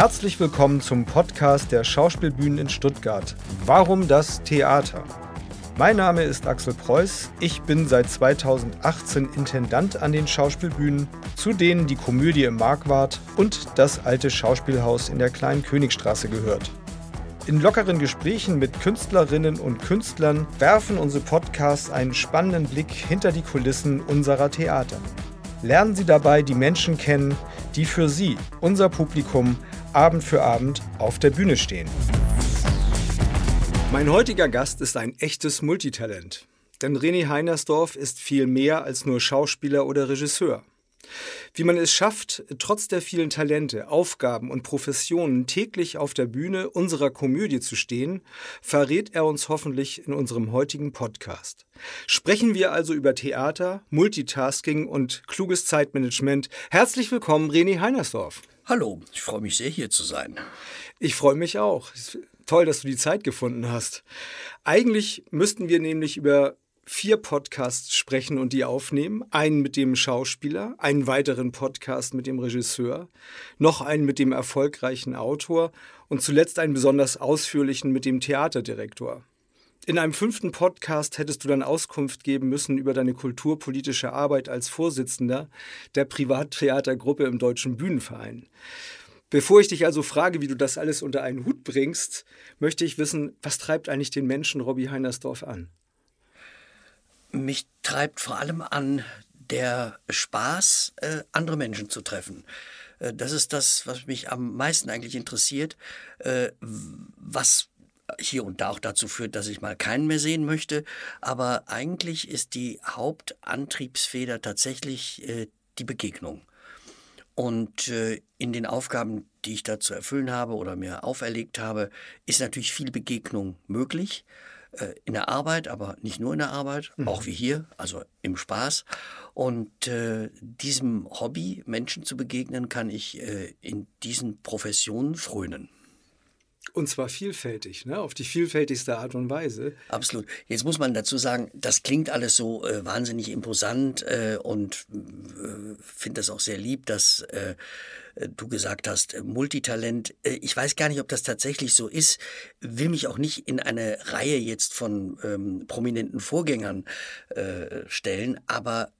Herzlich willkommen zum Podcast der Schauspielbühnen in Stuttgart. Warum das Theater? Mein Name ist Axel Preuß. Ich bin seit 2018 Intendant an den Schauspielbühnen, zu denen die Komödie im Markwart und das alte Schauspielhaus in der kleinen Königstraße gehört. In lockeren Gesprächen mit Künstlerinnen und Künstlern werfen unsere Podcasts einen spannenden Blick hinter die Kulissen unserer Theater. Lernen Sie dabei die Menschen kennen, die für Sie, unser Publikum, Abend für Abend auf der Bühne stehen. Mein heutiger Gast ist ein echtes Multitalent. Denn René Heinersdorf ist viel mehr als nur Schauspieler oder Regisseur. Wie man es schafft, trotz der vielen Talente, Aufgaben und Professionen täglich auf der Bühne unserer Komödie zu stehen, verrät er uns hoffentlich in unserem heutigen Podcast. Sprechen wir also über Theater, Multitasking und kluges Zeitmanagement. Herzlich willkommen, René Heinersdorf. Hallo, ich freue mich sehr, hier zu sein. Ich freue mich auch. Toll, dass du die Zeit gefunden hast. Eigentlich müssten wir nämlich über vier Podcasts sprechen und die aufnehmen. Einen mit dem Schauspieler, einen weiteren Podcast mit dem Regisseur, noch einen mit dem erfolgreichen Autor und zuletzt einen besonders ausführlichen mit dem Theaterdirektor. In einem fünften Podcast hättest du dann Auskunft geben müssen über deine kulturpolitische Arbeit als Vorsitzender der Privattheatergruppe im Deutschen Bühnenverein. Bevor ich dich also frage, wie du das alles unter einen Hut bringst, möchte ich wissen, was treibt eigentlich den Menschen Robbie Heinersdorf an? Mich treibt vor allem an der Spaß, äh, andere Menschen zu treffen. Äh, das ist das, was mich am meisten eigentlich interessiert, äh, was hier und da auch dazu führt, dass ich mal keinen mehr sehen möchte. Aber eigentlich ist die Hauptantriebsfeder tatsächlich äh, die Begegnung. Und äh, in den Aufgaben, die ich da zu erfüllen habe oder mir auferlegt habe, ist natürlich viel Begegnung möglich. Äh, in der Arbeit, aber nicht nur in der Arbeit, mhm. auch wie hier, also im Spaß. Und äh, diesem Hobby, Menschen zu begegnen, kann ich äh, in diesen Professionen frönen. Und zwar vielfältig, ne? auf die vielfältigste Art und Weise. Absolut. Jetzt muss man dazu sagen, das klingt alles so äh, wahnsinnig imposant äh, und äh, finde das auch sehr lieb, dass äh, du gesagt hast, äh, Multitalent. Äh, ich weiß gar nicht, ob das tatsächlich so ist. Will mich auch nicht in eine Reihe jetzt von ähm, prominenten Vorgängern stellen, aber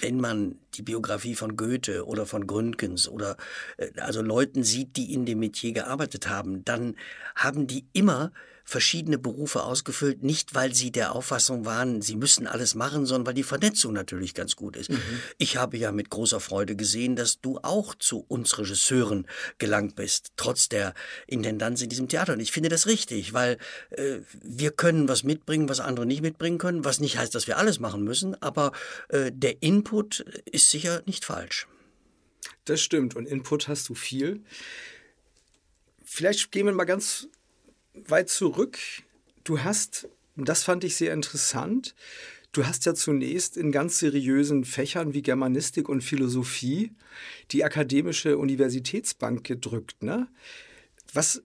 wenn man die Biografie von Goethe oder von Gründgens oder äh, also Leuten sieht, die in dem Metier gearbeitet haben, dann haben die immer verschiedene Berufe ausgefüllt, nicht weil sie der Auffassung waren, sie müssen alles machen, sondern weil die Vernetzung natürlich ganz gut ist. Mhm. Ich habe ja mit großer Freude gesehen, dass du auch zu uns Regisseuren gelangt bist, trotz der Intendanz in diesem Theater. Und ich finde das richtig, weil äh, wir können was mitbringen, was andere nicht mitbringen können, was nicht heißt, dass wir alles machen müssen, aber äh, der Input ist sicher nicht falsch. Das stimmt und Input hast du viel. Vielleicht gehen wir mal ganz weit zurück. Du hast, das fand ich sehr interessant, du hast ja zunächst in ganz seriösen Fächern wie Germanistik und Philosophie die akademische Universitätsbank gedrückt. Ne? Was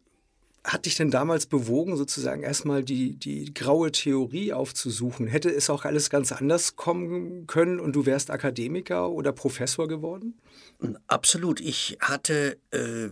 hat dich denn damals bewogen, sozusagen erstmal die, die graue Theorie aufzusuchen? Hätte es auch alles ganz anders kommen können und du wärst Akademiker oder Professor geworden? Absolut. Ich hatte äh,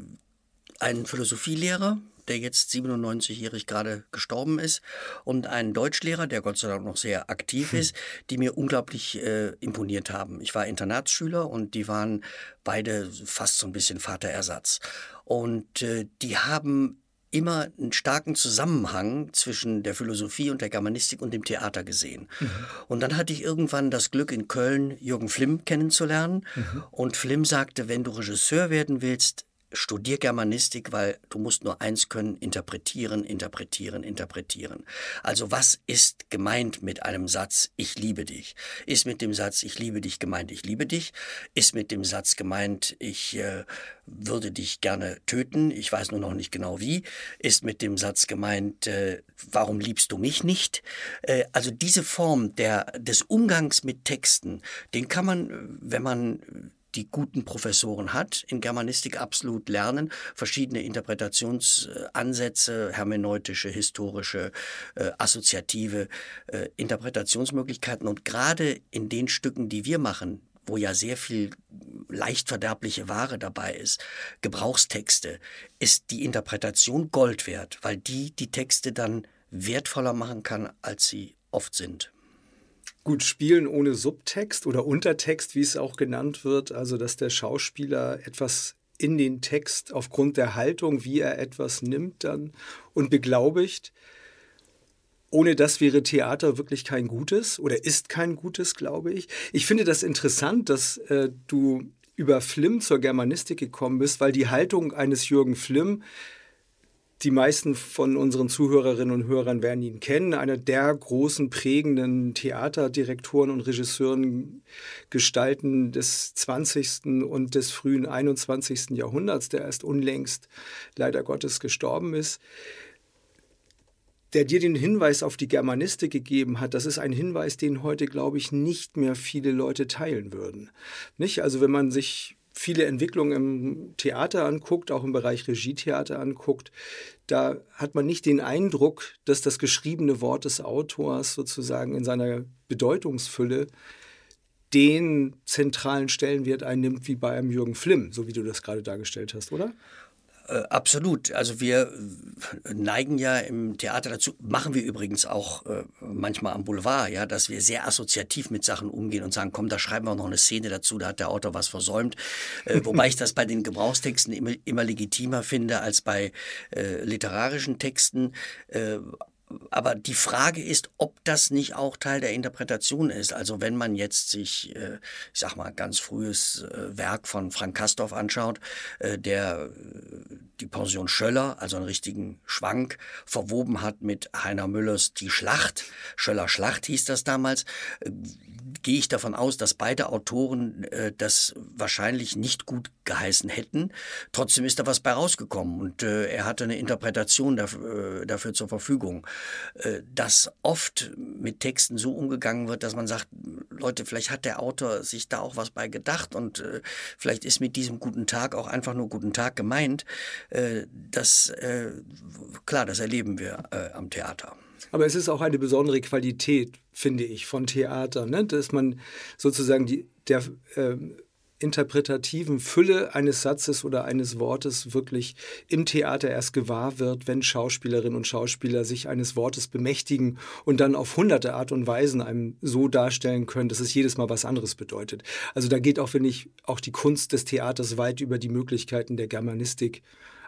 einen Philosophielehrer, der jetzt 97-jährig gerade gestorben ist, und einen Deutschlehrer, der Gott sei Dank noch sehr aktiv hm. ist, die mir unglaublich äh, imponiert haben. Ich war Internatsschüler und die waren beide fast so ein bisschen Vaterersatz. Und äh, die haben immer einen starken Zusammenhang zwischen der Philosophie und der Germanistik und dem Theater gesehen. Mhm. Und dann hatte ich irgendwann das Glück, in Köln Jürgen Flimm kennenzulernen. Mhm. Und Flimm sagte, wenn du Regisseur werden willst, studier Germanistik, weil du musst nur eins können, interpretieren, interpretieren, interpretieren. Also was ist gemeint mit einem Satz, ich liebe dich? Ist mit dem Satz, ich liebe dich gemeint, ich liebe dich? Ist mit dem Satz gemeint, ich äh, würde dich gerne töten, ich weiß nur noch nicht genau wie? Ist mit dem Satz gemeint, äh, warum liebst du mich nicht? Äh, also diese Form der, des Umgangs mit Texten, den kann man, wenn man die guten Professoren hat, in Germanistik absolut lernen, verschiedene Interpretationsansätze, hermeneutische, historische, äh, assoziative äh, Interpretationsmöglichkeiten. Und gerade in den Stücken, die wir machen, wo ja sehr viel leicht verderbliche Ware dabei ist, Gebrauchstexte, ist die Interpretation Gold wert, weil die die Texte dann wertvoller machen kann, als sie oft sind. Gut, Spielen ohne Subtext oder Untertext, wie es auch genannt wird, also dass der Schauspieler etwas in den Text aufgrund der Haltung, wie er etwas nimmt dann und beglaubigt. Ohne das wäre Theater wirklich kein gutes oder ist kein gutes, glaube ich. Ich finde das interessant, dass äh, du über Flimm zur Germanistik gekommen bist, weil die Haltung eines Jürgen Flimm die meisten von unseren Zuhörerinnen und Hörern werden ihn kennen. Einer der großen prägenden Theaterdirektoren und Regisseuren Gestalten des 20. und des frühen 21. Jahrhunderts, der erst unlängst leider Gottes gestorben ist der dir den Hinweis auf die Germanistik gegeben hat, das ist ein Hinweis, den heute, glaube ich, nicht mehr viele Leute teilen würden. Nicht? Also wenn man sich viele Entwicklungen im Theater anguckt, auch im Bereich Regietheater anguckt, da hat man nicht den Eindruck, dass das geschriebene Wort des Autors sozusagen in seiner Bedeutungsfülle den zentralen Stellenwert einnimmt wie bei einem Jürgen Flimm, so wie du das gerade dargestellt hast, oder? Äh, absolut. Also wir äh, neigen ja im Theater dazu, machen wir übrigens auch äh, manchmal am Boulevard, ja, dass wir sehr assoziativ mit Sachen umgehen und sagen, komm, da schreiben wir noch eine Szene dazu, da hat der Autor was versäumt. Äh, wobei ich das bei den Gebrauchstexten immer, immer legitimer finde als bei äh, literarischen Texten. Aber die Frage ist, ob das nicht auch Teil der Interpretation ist. Also wenn man jetzt sich, äh, ich sag mal, ganz frühes äh, Werk von Frank Kastorf anschaut, äh, der die Pension Schöller, also einen richtigen Schwank, verwoben hat mit Heiner Müllers Die Schlacht. Schöller Schlacht hieß das damals. Gehe ich davon aus, dass beide Autoren das wahrscheinlich nicht gut geheißen hätten. Trotzdem ist da was bei rausgekommen und er hatte eine Interpretation dafür, dafür zur Verfügung. Äh, dass oft mit Texten so umgegangen wird, dass man sagt, Leute, vielleicht hat der Autor sich da auch was bei gedacht und äh, vielleicht ist mit diesem guten Tag auch einfach nur guten Tag gemeint. Äh, das, klar, das erleben wir am Theater. Aber es ist auch eine besondere Qualität, finde ich, von Theater, ne? dass man sozusagen die, der äh, interpretativen Fülle eines Satzes oder eines Wortes wirklich im Theater erst gewahr wird, wenn Schauspielerinnen und Schauspieler sich eines Wortes bemächtigen und dann auf hunderte Art und Weisen einem so darstellen können, dass es jedes Mal was anderes bedeutet. Also da geht auch, finde ich, auch die Kunst des Theaters weit über die Möglichkeiten der Germanistik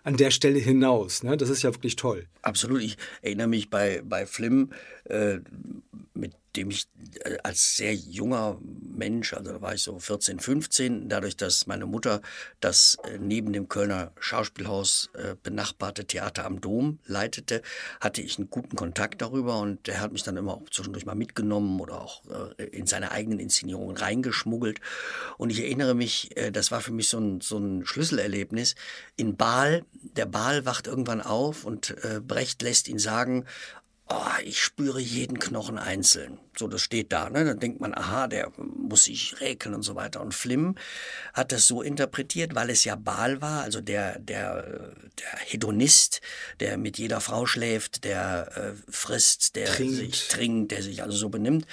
an der Stelle hinaus. Ne? Das ist ja wirklich toll. Absolut. Ich erinnere mich bei, bei Flim, äh, mit dem ich äh, als sehr junger Mensch, also da war ich so 14, 15, dadurch, dass meine Mutter das äh, neben dem Kölner Schauspielhaus äh, benachbarte Theater am Dom leitete, hatte ich einen guten Kontakt darüber und er hat mich dann immer auch zwischendurch mal mitgenommen oder auch in seine eigenen Inszenierungen reingeschmuggelt. Und ich erinnere mich, das war für mich so ein, so ein Schlüsselerlebnis. In Baal, der Baal wacht irgendwann auf und Brecht lässt ihn sagen, oh, ich spüre jeden Knochen einzeln. So, das steht da. Ne? Dann denkt man, aha, der muss sich räkeln und so weiter. Und Flim hat das so interpretiert, weil es ja Baal war, also der, der, der Hedonist, der mit jeder Frau schläft, der äh, frisst, der trinkt. sich trinkt, der sich also so benimmt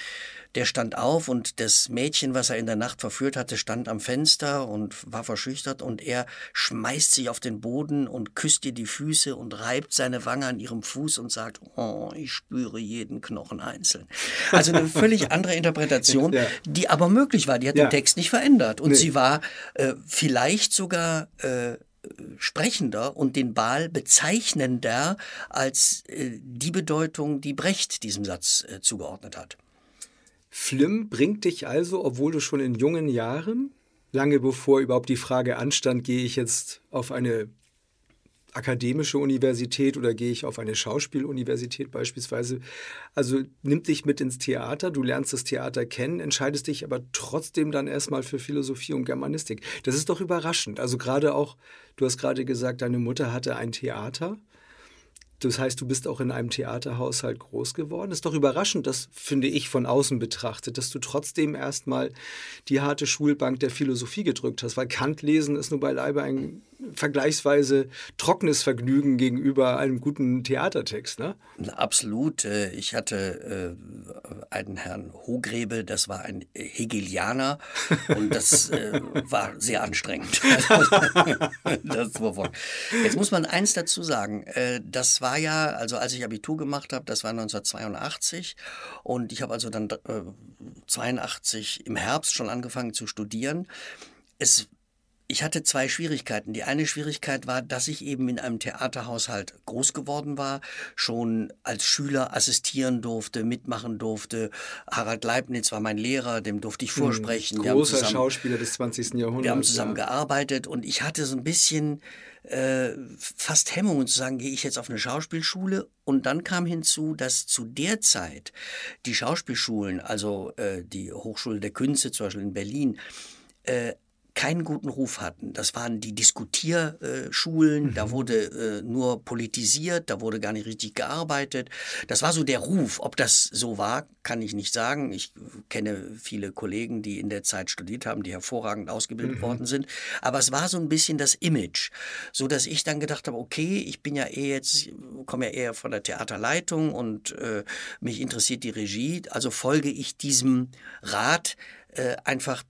der stand auf und das Mädchen, was er in der Nacht verführt hatte, stand am Fenster und war verschüchtert und er schmeißt sich auf den Boden und küsst ihr die Füße und reibt seine Wange an ihrem Fuß und sagt, oh, ich spüre jeden Knochen einzeln. Also eine völlig andere Interpretation, ja. die aber möglich war. Die hat ja. den Text nicht verändert und nee. sie war äh, vielleicht sogar äh, sprechender und den Baal bezeichnender als äh, die Bedeutung, die Brecht diesem Satz äh, zugeordnet hat. Flim bringt dich also, obwohl du schon in jungen Jahren, lange bevor überhaupt die Frage anstand, gehe ich jetzt auf eine akademische Universität oder gehe ich auf eine Schauspieluniversität beispielsweise. Also nimmt dich mit ins Theater, du lernst das Theater kennen, entscheidest dich aber trotzdem dann erstmal für Philosophie und Germanistik. Das ist doch überraschend. Also gerade auch, du hast gerade gesagt, deine Mutter hatte ein Theater. Das heißt, du bist auch in einem Theaterhaushalt groß geworden. Das ist doch überraschend, das finde ich von außen betrachtet, dass du trotzdem erstmal die harte Schulbank der Philosophie gedrückt hast, weil Kant lesen ist nur beileibe ein vergleichsweise trockenes Vergnügen gegenüber einem guten Theatertext, ne? Absolut. Äh, ich hatte äh, einen Herrn Hogräbe, das war ein Hegelianer und das äh, war sehr anstrengend. das Jetzt muss man eins dazu sagen. Das war ja, also als ich Abitur gemacht habe, das war 1982 und ich habe also dann 82 im Herbst schon angefangen zu studieren. Es ich hatte zwei Schwierigkeiten. Die eine Schwierigkeit war, dass ich eben in einem Theaterhaushalt groß geworden war, schon als Schüler assistieren durfte, mitmachen durfte. Harald Leibniz war mein Lehrer, dem durfte ich hm, vorsprechen. großer zusammen, Schauspieler des 20. Jahrhunderts. Wir haben zusammen ja. gearbeitet und ich hatte so ein bisschen äh, fast Hemmungen zu sagen, gehe ich jetzt auf eine Schauspielschule? Und dann kam hinzu, dass zu der Zeit die Schauspielschulen, also äh, die Hochschule der Künste zum Beispiel in Berlin, äh, keinen guten Ruf hatten. Das waren die Diskutierschulen, mhm. da wurde äh, nur politisiert, da wurde gar nicht richtig gearbeitet. Das war so der Ruf. Ob das so war, kann ich nicht sagen. Ich kenne viele Kollegen, die in der Zeit studiert haben, die hervorragend ausgebildet mhm. worden sind. Aber es war so ein bisschen das Image, so dass ich dann gedacht habe, okay, ich bin ja eher jetzt, komme ja eher von der Theaterleitung und äh, mich interessiert die Regie, also folge ich diesem Rat äh, einfach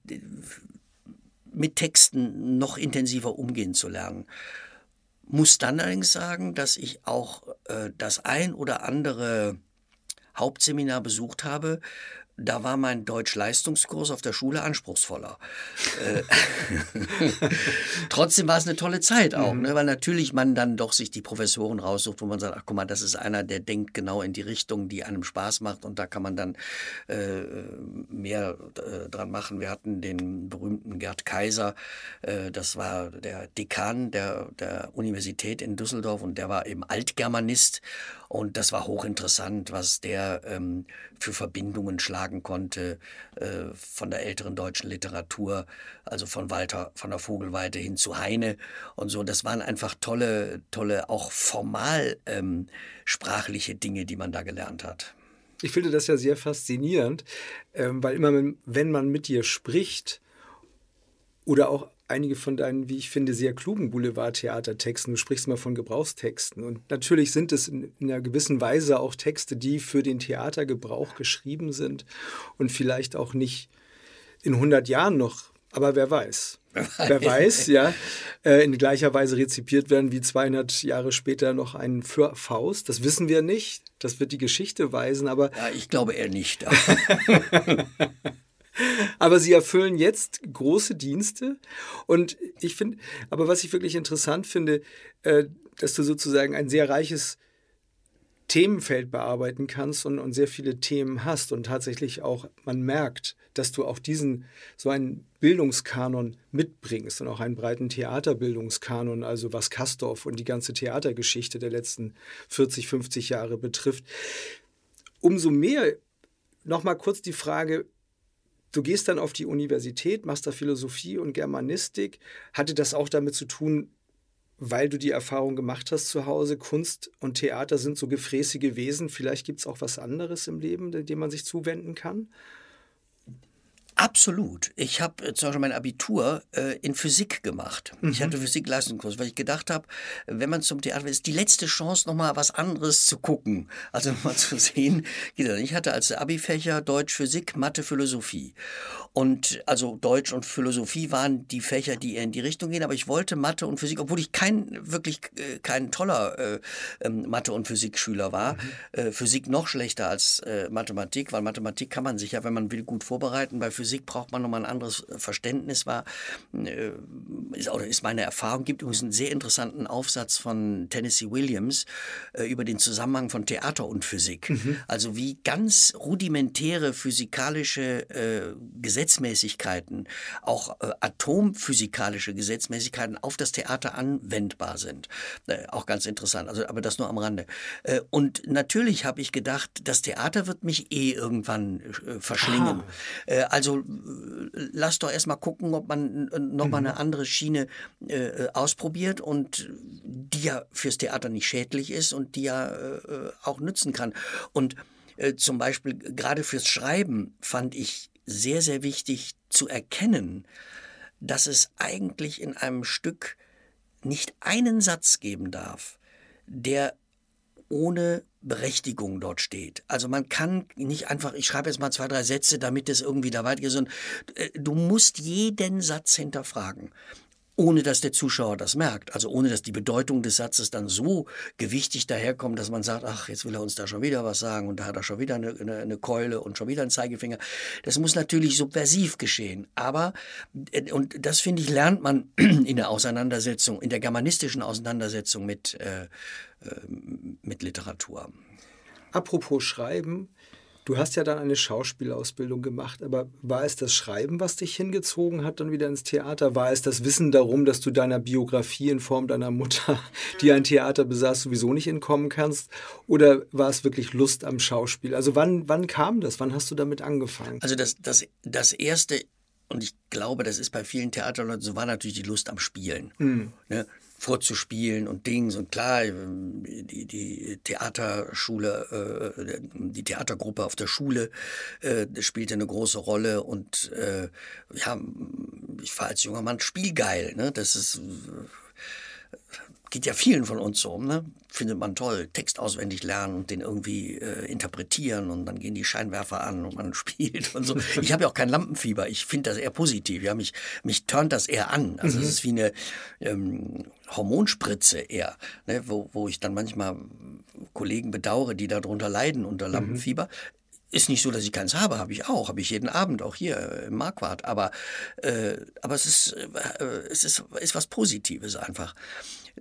mit Texten noch intensiver umgehen zu lernen. Muss dann allerdings sagen, dass ich auch äh, das ein oder andere Hauptseminar besucht habe, da war mein Deutsch-Leistungskurs auf der Schule anspruchsvoller. Äh, trotzdem war es eine tolle Zeit auch, mhm. ne? weil natürlich man dann doch sich die Professoren raussucht, wo man sagt, ach guck mal, das ist einer, der denkt genau in die Richtung, die einem Spaß macht und da kann man dann äh, mehr äh, dran machen. Wir hatten den berühmten Gerd Kaiser, äh, das war der Dekan der, der Universität in Düsseldorf und der war eben Altgermanist und das war hochinteressant, was der ähm, für Verbindungen schlagen konnte äh, von der älteren deutschen Literatur, also von Walter von der Vogelweide hin zu Heine und so. Das waren einfach tolle, tolle, auch formal ähm, sprachliche Dinge, die man da gelernt hat. Ich finde das ja sehr faszinierend, ähm, weil immer, wenn man mit dir spricht oder auch einige von deinen, wie ich finde, sehr klugen Boulevardtheatertexten. Du sprichst mal von Gebrauchstexten. Und natürlich sind es in, in, einer gewissen Weise auch Texte, die für den Theatergebrauch geschrieben sind und vielleicht auch nicht in 100 Jahren noch, aber wer weiß. wer weiß, ja, äh, in gleicher Weise rezipiert werden wie 200 Jahre später noch ein für Faust. Das wissen wir nicht. Das wird die Geschichte weisen, aber. Ja, ich glaube eher nicht. aber sie erfüllen jetzt große Dienste. Und ich finde, aber was ich wirklich interessant finde, äh, dass du sozusagen ein sehr reiches Themenfeld bearbeiten kannst und, und sehr viele Themen hast und tatsächlich auch man merkt, dass du auch diesen so einen Bildungskanon mitbringst und auch einen breiten Theaterbildungskanon, also was Kastorf und die ganze Theatergeschichte der letzten 40, 50 Jahre betrifft. Umso mehr nochmal kurz die Frage, Du gehst dann auf die Universität, machst da Philosophie und Germanistik. Hatte das auch damit zu tun, weil du die Erfahrung gemacht hast zu Hause, Kunst und Theater sind so gefräßige Wesen, vielleicht gibt es auch was anderes im Leben, dem man sich zuwenden kann? Absolut. Ich habe äh, zum Beispiel mein Abitur äh, in Physik gemacht. Mhm. Ich hatte Physik-Leistungskurs, weil ich gedacht habe, wenn man zum Theater will, ist die letzte Chance, nochmal was anderes zu gucken. Also nochmal zu sehen. Ich hatte als Abi-Fächer Deutsch, Physik, Mathe, Philosophie. Und also Deutsch und Philosophie waren die Fächer, die eher in die Richtung gehen, aber ich wollte Mathe und Physik, obwohl ich kein wirklich äh, kein toller äh, ähm, Mathe- und Physikschüler war. Mhm. Äh, Physik noch schlechter als äh, Mathematik, weil Mathematik kann man sich ja, wenn man will, gut vorbereiten. Bei Physik braucht man nochmal ein anderes Verständnis, war, äh, ist, oder ist meine Erfahrung. Gibt übrigens einen sehr interessanten Aufsatz von Tennessee Williams äh, über den Zusammenhang von Theater und Physik. Mhm. Also wie ganz rudimentäre physikalische Gesetze Gesetzmäßigkeiten, auch äh, atomphysikalische Gesetzmäßigkeiten auf das Theater anwendbar sind. Äh, auch ganz interessant, also, aber das nur am Rande. Äh, und natürlich habe ich gedacht, das Theater wird mich eh irgendwann äh, verschlingen. Ah. Äh, also äh, lass doch erstmal gucken, ob man nochmal mhm. eine andere Schiene Schiene äh, ausprobiert und die ja fürs Theater nicht schädlich ist und die ja äh, auch nützen kann. Und äh, zum Beispiel gerade fürs Schreiben fand ich sehr, sehr wichtig zu erkennen, dass es eigentlich in einem Stück nicht einen Satz geben darf, der ohne Berechtigung dort steht. Also man kann nicht einfach, ich schreibe jetzt mal zwei, drei Sätze, damit es irgendwie da weitergeht, sondern äh, du musst jeden Satz hinterfragen ohne dass der Zuschauer das merkt. Also ohne dass die Bedeutung des Satzes dann so gewichtig daherkommt, dass man sagt, ach, jetzt will er uns da schon wieder was sagen und da hat er schon wieder eine, eine, eine Keule und schon wieder einen Zeigefinger. Das muss natürlich subversiv geschehen. Aber, äh, und das finde ich, lernt man in der Auseinandersetzung, in der germanistischen Auseinandersetzung mit, äh, äh mit Literatur. Apropos Schreiben, Du hast ja dann eine Schauspielausbildung gemacht, aber war es das Schreiben, was dich hingezogen hat, dann wieder ins Theater? War es das Wissen darum, dass du deiner Biografie in Form deiner Mutter, die ein Theater besaß, sowieso nicht entkommen kannst? Oder war es wirklich Lust am Schauspiel? Also wann, wann kam das? Wann hast du damit angefangen? Also das, das, das erste, und ich glaube, das ist bei vielen Theaterleuten so, war natürlich die Lust am Spielen. Mhm. Ne? Vorzuspielen und Dings. Und klar, ähm, die, die Theaterschule, äh, die Theatergruppe auf der Schule äh, spielte eine große Rolle. Und äh, ja, ich war als junger Mann spielgeil. Ne? Das ist geht ja vielen von uns so, ne? Findet man toll, Text auswendig lernen und den irgendwie äh, interpretieren und dann gehen die Scheinwerfer an und man spielt und so. Ich habe ja auch kein Lampenfieber, ich finde das eher positiv. Ja, mich, mich turnt das eher an. Also es mhm. ist wie eine ähm, Hormonspritze eher, ne? wo, wo ich dann manchmal Kollegen bedauere, die darunter leiden unter mhm. Lampenfieber. Ist nicht so, dass ich keins habe, habe ich auch, habe ich jeden Abend, auch hier im Marquardt. Aber, äh, aber es, ist, äh, es ist, ist was Positives einfach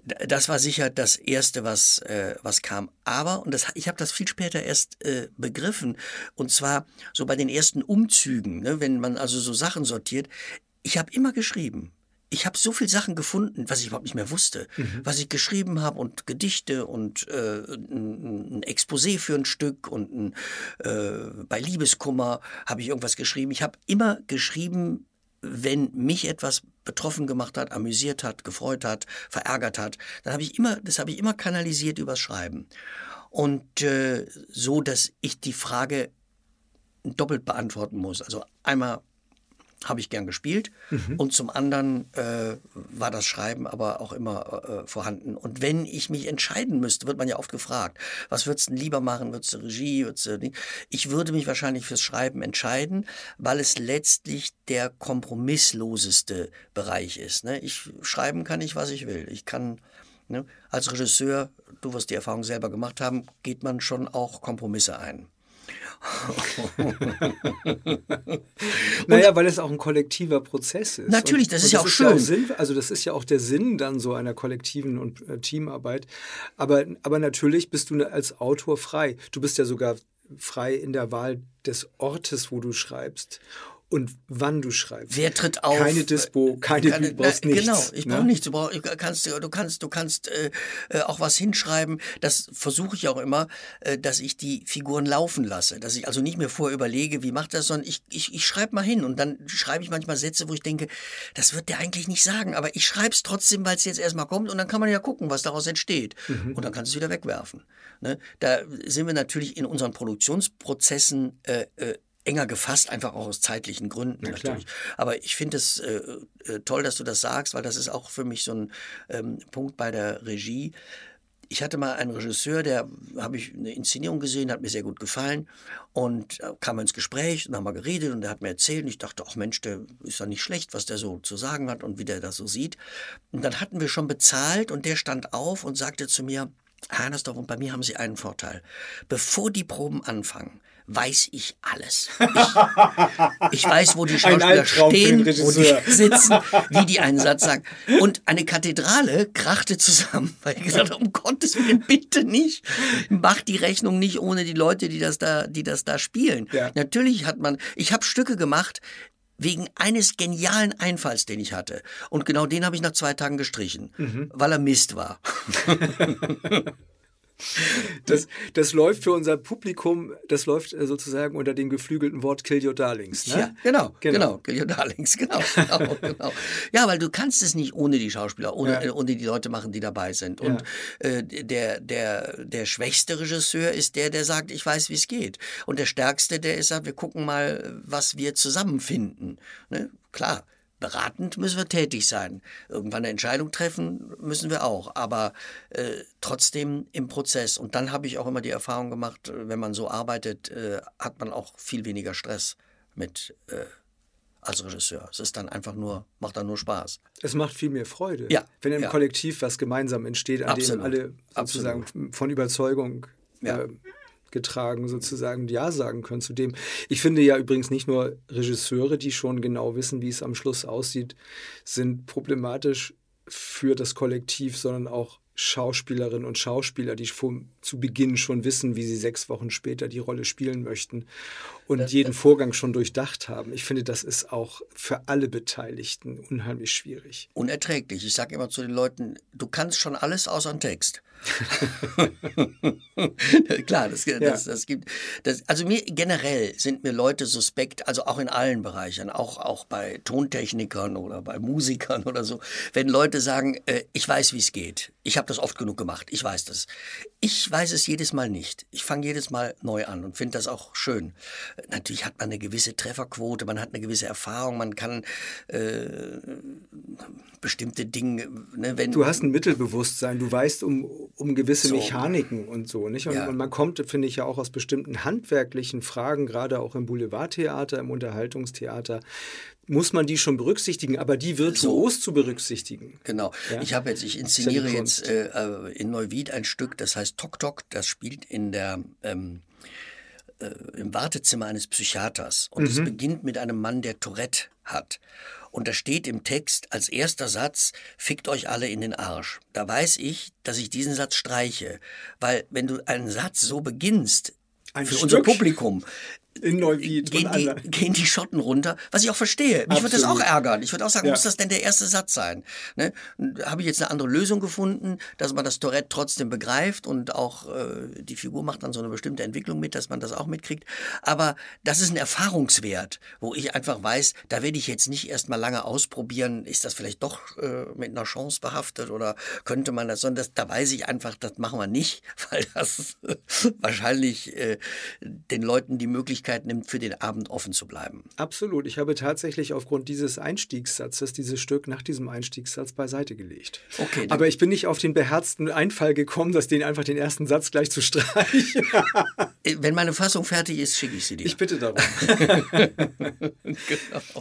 das war sicher das Erste, was, äh, was kam. Aber, und das, ich habe das viel später erst äh, begriffen, und zwar so bei den ersten Umzügen, ne, wenn man also so Sachen sortiert, ich habe immer geschrieben. Ich habe so viele Sachen gefunden, was ich überhaupt nicht mehr wusste, mhm. was ich geschrieben habe und Gedichte und äh, ein, ein Exposé für ein Stück und ein, äh, bei Liebeskummer habe ich irgendwas geschrieben. Ich habe immer geschrieben, wenn mich etwas betroffen gemacht hat, amüsiert hat, gefreut hat, verärgert hat, dann habe ich immer, das habe ich immer kanalisiert übers Schreiben. Und äh, so, dass ich die Frage doppelt beantworten muss. Also einmal habe ich gern gespielt mhm. und zum anderen äh, war das Schreiben aber auch immer äh, vorhanden. Und wenn ich mich entscheiden müsste, wird man ja oft gefragt, was würdest du lieber machen? Würdest du Regie? Würdest du ich würde mich wahrscheinlich fürs Schreiben entscheiden, weil es letztlich der kompromissloseste Bereich ist. Ne? Ich schreiben kann ich, was ich will. Ich kann ne? als Regisseur, du wirst die Erfahrung selber gemacht haben, geht man schon auch Kompromisse ein. Naja, weil es auch ein kollektiver Prozess ist. Natürlich, das und, ist ja auch schön. Ja auch Sinn, also das ist ja auch der Sinn dann so einer kollektiven und äh, Teamarbeit. Aber, aber natürlich bist du als Autor frei. Du bist ja sogar frei in der Wahl des Ortes, wo du schreibst und wann du schreibst. Wer tritt auf? Keine Dispo, keine, keine du brauchst nichts. Genau, ich brauche ne? nichts. Du, brauch, du kannst, du kannst, du kannst äh, äh, auch was hinschreiben. Das versuche ich auch immer, äh, dass ich die Figuren laufen lasse. Dass ich also nicht mehr vorher überlege, wie macht das, sondern ich, ich, ich schreibe mal hin und dann schreibe ich manchmal Sätze, wo ich denke, das wird der eigentlich nicht sagen, aber ich schreibe es trotzdem, weil es jetzt erstmal kommt und dann kann man ja gucken, was daraus entsteht. Mhm. Und dann kannst du es wieder wegwerfen. Ne? Da sind wir natürlich in unseren Produktionsprozessen äh, äh, enger gefasst, einfach auch aus zeitlichen Gründen ja, natürlich. Aber ich finde es äh, äh, toll, dass du das sagst, weil das ist auch für mich so ein ähm, Punkt bei der Regie. Ich hatte mal einen Regisseur, der habe ich eine Inszenierung gesehen, hat mir sehr gut gefallen und äh, kam ins Gespräch und haben mal geredet und er hat mir erzählt und ich dachte, ach Mensch, der ist ja nicht schlecht, was der so zu sagen hat und wie der das so sieht. Und dann hatten wir schon bezahlt und der stand auf und sagte zu mir, Hannesdorf, und bei mir haben Sie einen Vorteil. Bevor die Proben anfangen, weiß ich alles. Ich, ich weiß, wo die Schauspieler stehen, wo die sitzen, wie die einen Satz sagen. Und eine Kathedrale krachte zusammen, weil ich gesagt habe, um Gottes Willen, bitte nicht. Mach die Rechnung nicht ohne die Leute, die das da, die das da spielen. Ja. Natürlich hat man, ich habe Stücke gemacht, wegen eines genialen Einfalls, den ich hatte. Und genau den habe ich nach zwei Tagen gestrichen, mhm. weil er Mist war. Das, das läuft für unser Publikum, das läuft äh, sozusagen unter dem geflügelten Wort Kill Your Darlings. Ne? Ja, genau, genau, genau, Kill Your Darlings, genau, genau, genau. Ja, weil du kannst es nicht ohne die Schauspieler, ohne, ja. Äh, ohne die Leute machen, die dabei sind. Und ja. äh, der, der, der schwächste Regisseur ist der, der sagt, ich weiß, wie es geht. Und der stärkste, der ist, sagt, wir gucken mal, was wir zusammenfinden. Ne? Klar, beratend müssen wir tätig sein. Irgendwann eine Entscheidung treffen müssen wir auch, aber äh, trotzdem im Prozess. Und dann habe ich auch immer die Erfahrung gemacht, äh, wenn man so arbeitet, äh, hat man auch viel weniger Stress mit äh, als Regisseur. Es ist dann einfach nur, macht dann nur Spaß. Es macht viel mehr Freude, ja, wenn im ja. Kollektiv was gemeinsam entsteht, an Absolut. dem alle sozusagen Absolut. von Überzeugung ja. Getragen sozusagen Ja sagen können zu dem. Ich finde ja übrigens nicht nur Regisseure, die schon genau wissen, wie es am Schluss aussieht, sind problematisch für das Kollektiv, sondern auch Schauspielerinnen und Schauspieler, die von, zu Beginn schon wissen, wie sie sechs Wochen später die Rolle spielen möchten und das, jeden das, Vorgang schon durchdacht haben. Ich finde, das ist auch für alle Beteiligten unheimlich schwierig. Unerträglich. Ich sage immer zu den Leuten, du kannst schon alles außer einen Text. Klar, das, das, ja. das gibt. Das, also mir generell sind mir Leute suspekt, also auch in allen Bereichen, auch, auch bei Tontechnikern oder bei Musikern oder so, wenn Leute sagen, äh, ich weiß, wie es geht. Ich habe das oft genug gemacht, ich weiß das. Ich weiß es jedes Mal nicht. Ich fange jedes Mal neu an und finde das auch schön. Natürlich hat man eine gewisse Trefferquote, man hat eine gewisse Erfahrung, man kann äh, bestimmte Dinge. Ne, wenn, du hast ein Mittelbewusstsein, du weißt um, um gewisse so. Mechaniken und so. Nicht? Und, ja. man kommt, finde ich, ja auch aus bestimmten handwerklichen Fragen, gerade auch im Boulevardtheater, im Unterhaltungstheater, muss man die schon berücksichtigen, aber die virtuos so. zu berücksichtigen. Genau. Ja? Ich habe jetzt, ich inszeniere ja jetzt äh, äh, in Neuwied ein Stück, das heißt Tok Tok, das spielt in der ähm, äh, im Wartezimmer eines Psychiaters und es mhm. beginnt mit einem Mann, der Tourette hat. Und da steht im Text als erster Satz, fickt euch alle in den Arsch. Da weiß ich, dass ich diesen Satz streiche. Weil wenn du einen Satz so beginnst, ein für Stück. unser Publikum, in Neuwied gehen, die, gehen die Schotten runter, was ich auch verstehe. Mich würde das auch ärgern. Ich würde auch sagen, ja. muss das denn der erste Satz sein? Ne? Habe ich jetzt eine andere Lösung gefunden, dass man das Tourette trotzdem begreift und auch äh, die Figur macht dann so eine bestimmte Entwicklung mit, dass man das auch mitkriegt. Aber das ist ein Erfahrungswert, wo ich einfach weiß, da werde ich jetzt nicht erst mal lange ausprobieren, ist das vielleicht doch äh, mit einer Chance behaftet oder könnte man das, sondern das, da weiß ich einfach, das machen wir nicht, weil das wahrscheinlich äh, den Leuten die Möglichkeit Möglichkeit nimmt, für den Abend offen zu bleiben. Absolut. Ich habe tatsächlich aufgrund dieses Einstiegssatzes dieses Stück nach diesem Einstiegssatz beiseite gelegt. Okay. Aber ich bin nicht auf den beherzten Einfall gekommen, dass den einfach den ersten Satz gleich zu streichen. Äh, wenn meine Fassung fertig ist, schicke ich sie dir. Ich bitte darum. genau.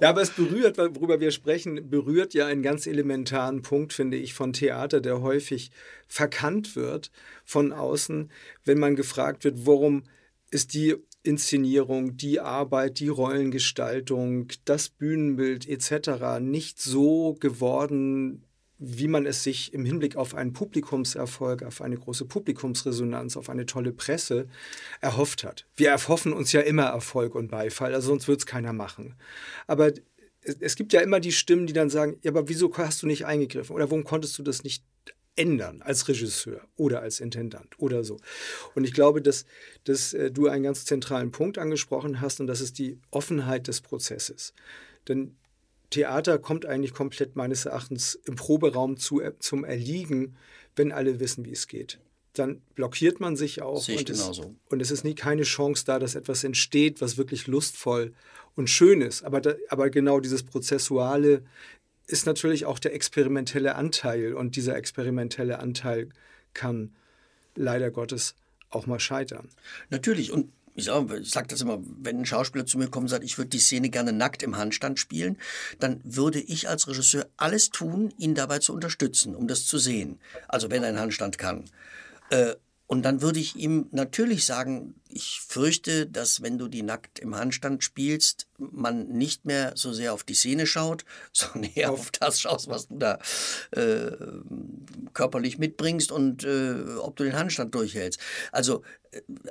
Ja, aber es berührt, worüber wir sprechen, berührt ja einen ganz elementaren Punkt, finde ich, von Theater, der häufig verkannt wird von außen, wenn man gefragt wird, warum ist die Inszenierung, die Arbeit, die Rollengestaltung, das Bühnenbild etc. nicht so geworden, wie man es sich im Hinblick auf einen Publikumserfolg, auf eine große Publikumsresonanz, auf eine tolle Presse erhofft hat. Wir erhoffen uns ja immer Erfolg und Beifall, also sonst wird es keiner machen. Aber es gibt ja immer die Stimmen, die dann sagen, ja, aber wieso hast du nicht eingegriffen oder warum konntest du das nicht ändern als Regisseur oder als Intendant oder so. Und ich glaube, dass, dass äh, du einen ganz zentralen Punkt angesprochen hast und das ist die Offenheit des Prozesses. Denn Theater kommt eigentlich komplett meines Erachtens im Proberaum zu, äh, zum Erliegen, wenn alle wissen, wie es geht. Dann blockiert man sich auch. Sehe ich und, es, und es ist nie keine Chance da, dass etwas entsteht, was wirklich lustvoll und schön ist. Aber, da, aber genau dieses Prozessuale ist natürlich auch der experimentelle Anteil und dieser experimentelle Anteil kann leider Gottes auch mal scheitern. Natürlich und ich sage sag das immer, wenn ein Schauspieler zu mir kommt und sagt, ich würde die Szene gerne nackt im Handstand spielen, dann würde ich als Regisseur alles tun, ihn dabei zu unterstützen, um das zu sehen. Also wenn er einen Handstand kann. Äh, und dann würde ich ihm natürlich sagen, ich fürchte, dass wenn du die nackt im Handstand spielst, man nicht mehr so sehr auf die Szene schaut, sondern eher auf das schaust, was du da äh, körperlich mitbringst und äh, ob du den Handstand durchhältst. Also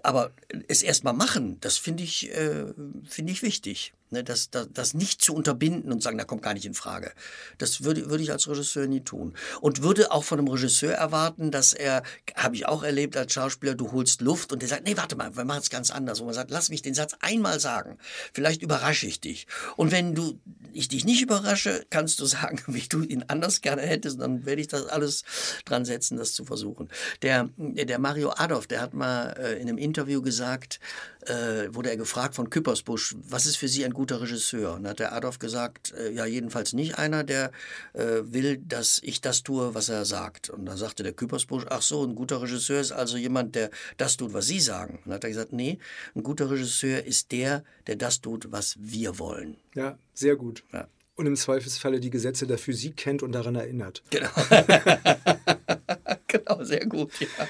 aber es erstmal machen, das finde ich, äh, finde ich wichtig. Ne, das, das, das nicht zu unterbinden und sagen, da kommt gar nicht in Frage. Das würde, würde ich als Regisseur nie tun. Und würde auch von einem Regisseur erwarten, dass er, habe ich auch erlebt als Schauspieler, du holst Luft und der sagt, nee, warte mal, wir machen es ganz anders. Und man sagt, lass mich den Satz einmal sagen. Vielleicht überrasche ich dich. Und wenn du, ich dich nicht überrasche, kannst du sagen, wie du ihn anders gerne hättest. Dann werde ich das alles dran setzen, das zu versuchen. Der, der Mario Adolf, der hat mal äh, in einem Interview gesagt, äh, wurde er gefragt von Küppersbusch, was ist für Sie ein guter Regisseur? Und hat der Adolf gesagt, äh, ja, jedenfalls nicht einer, der äh, will, dass ich das tue, was er sagt. Und da sagte der Küppersbusch, ach so, ein guter Regisseur ist also jemand, der das tut, was Sie sagen. Und dann hat er gesagt, nee, ein guter Regisseur ist der, der das tut, was wir wollen. Ja, sehr gut. Ja. Und im Zweifelsfalle die Gesetze der Physik kennt und daran erinnert. Genau. genau, sehr gut, ja.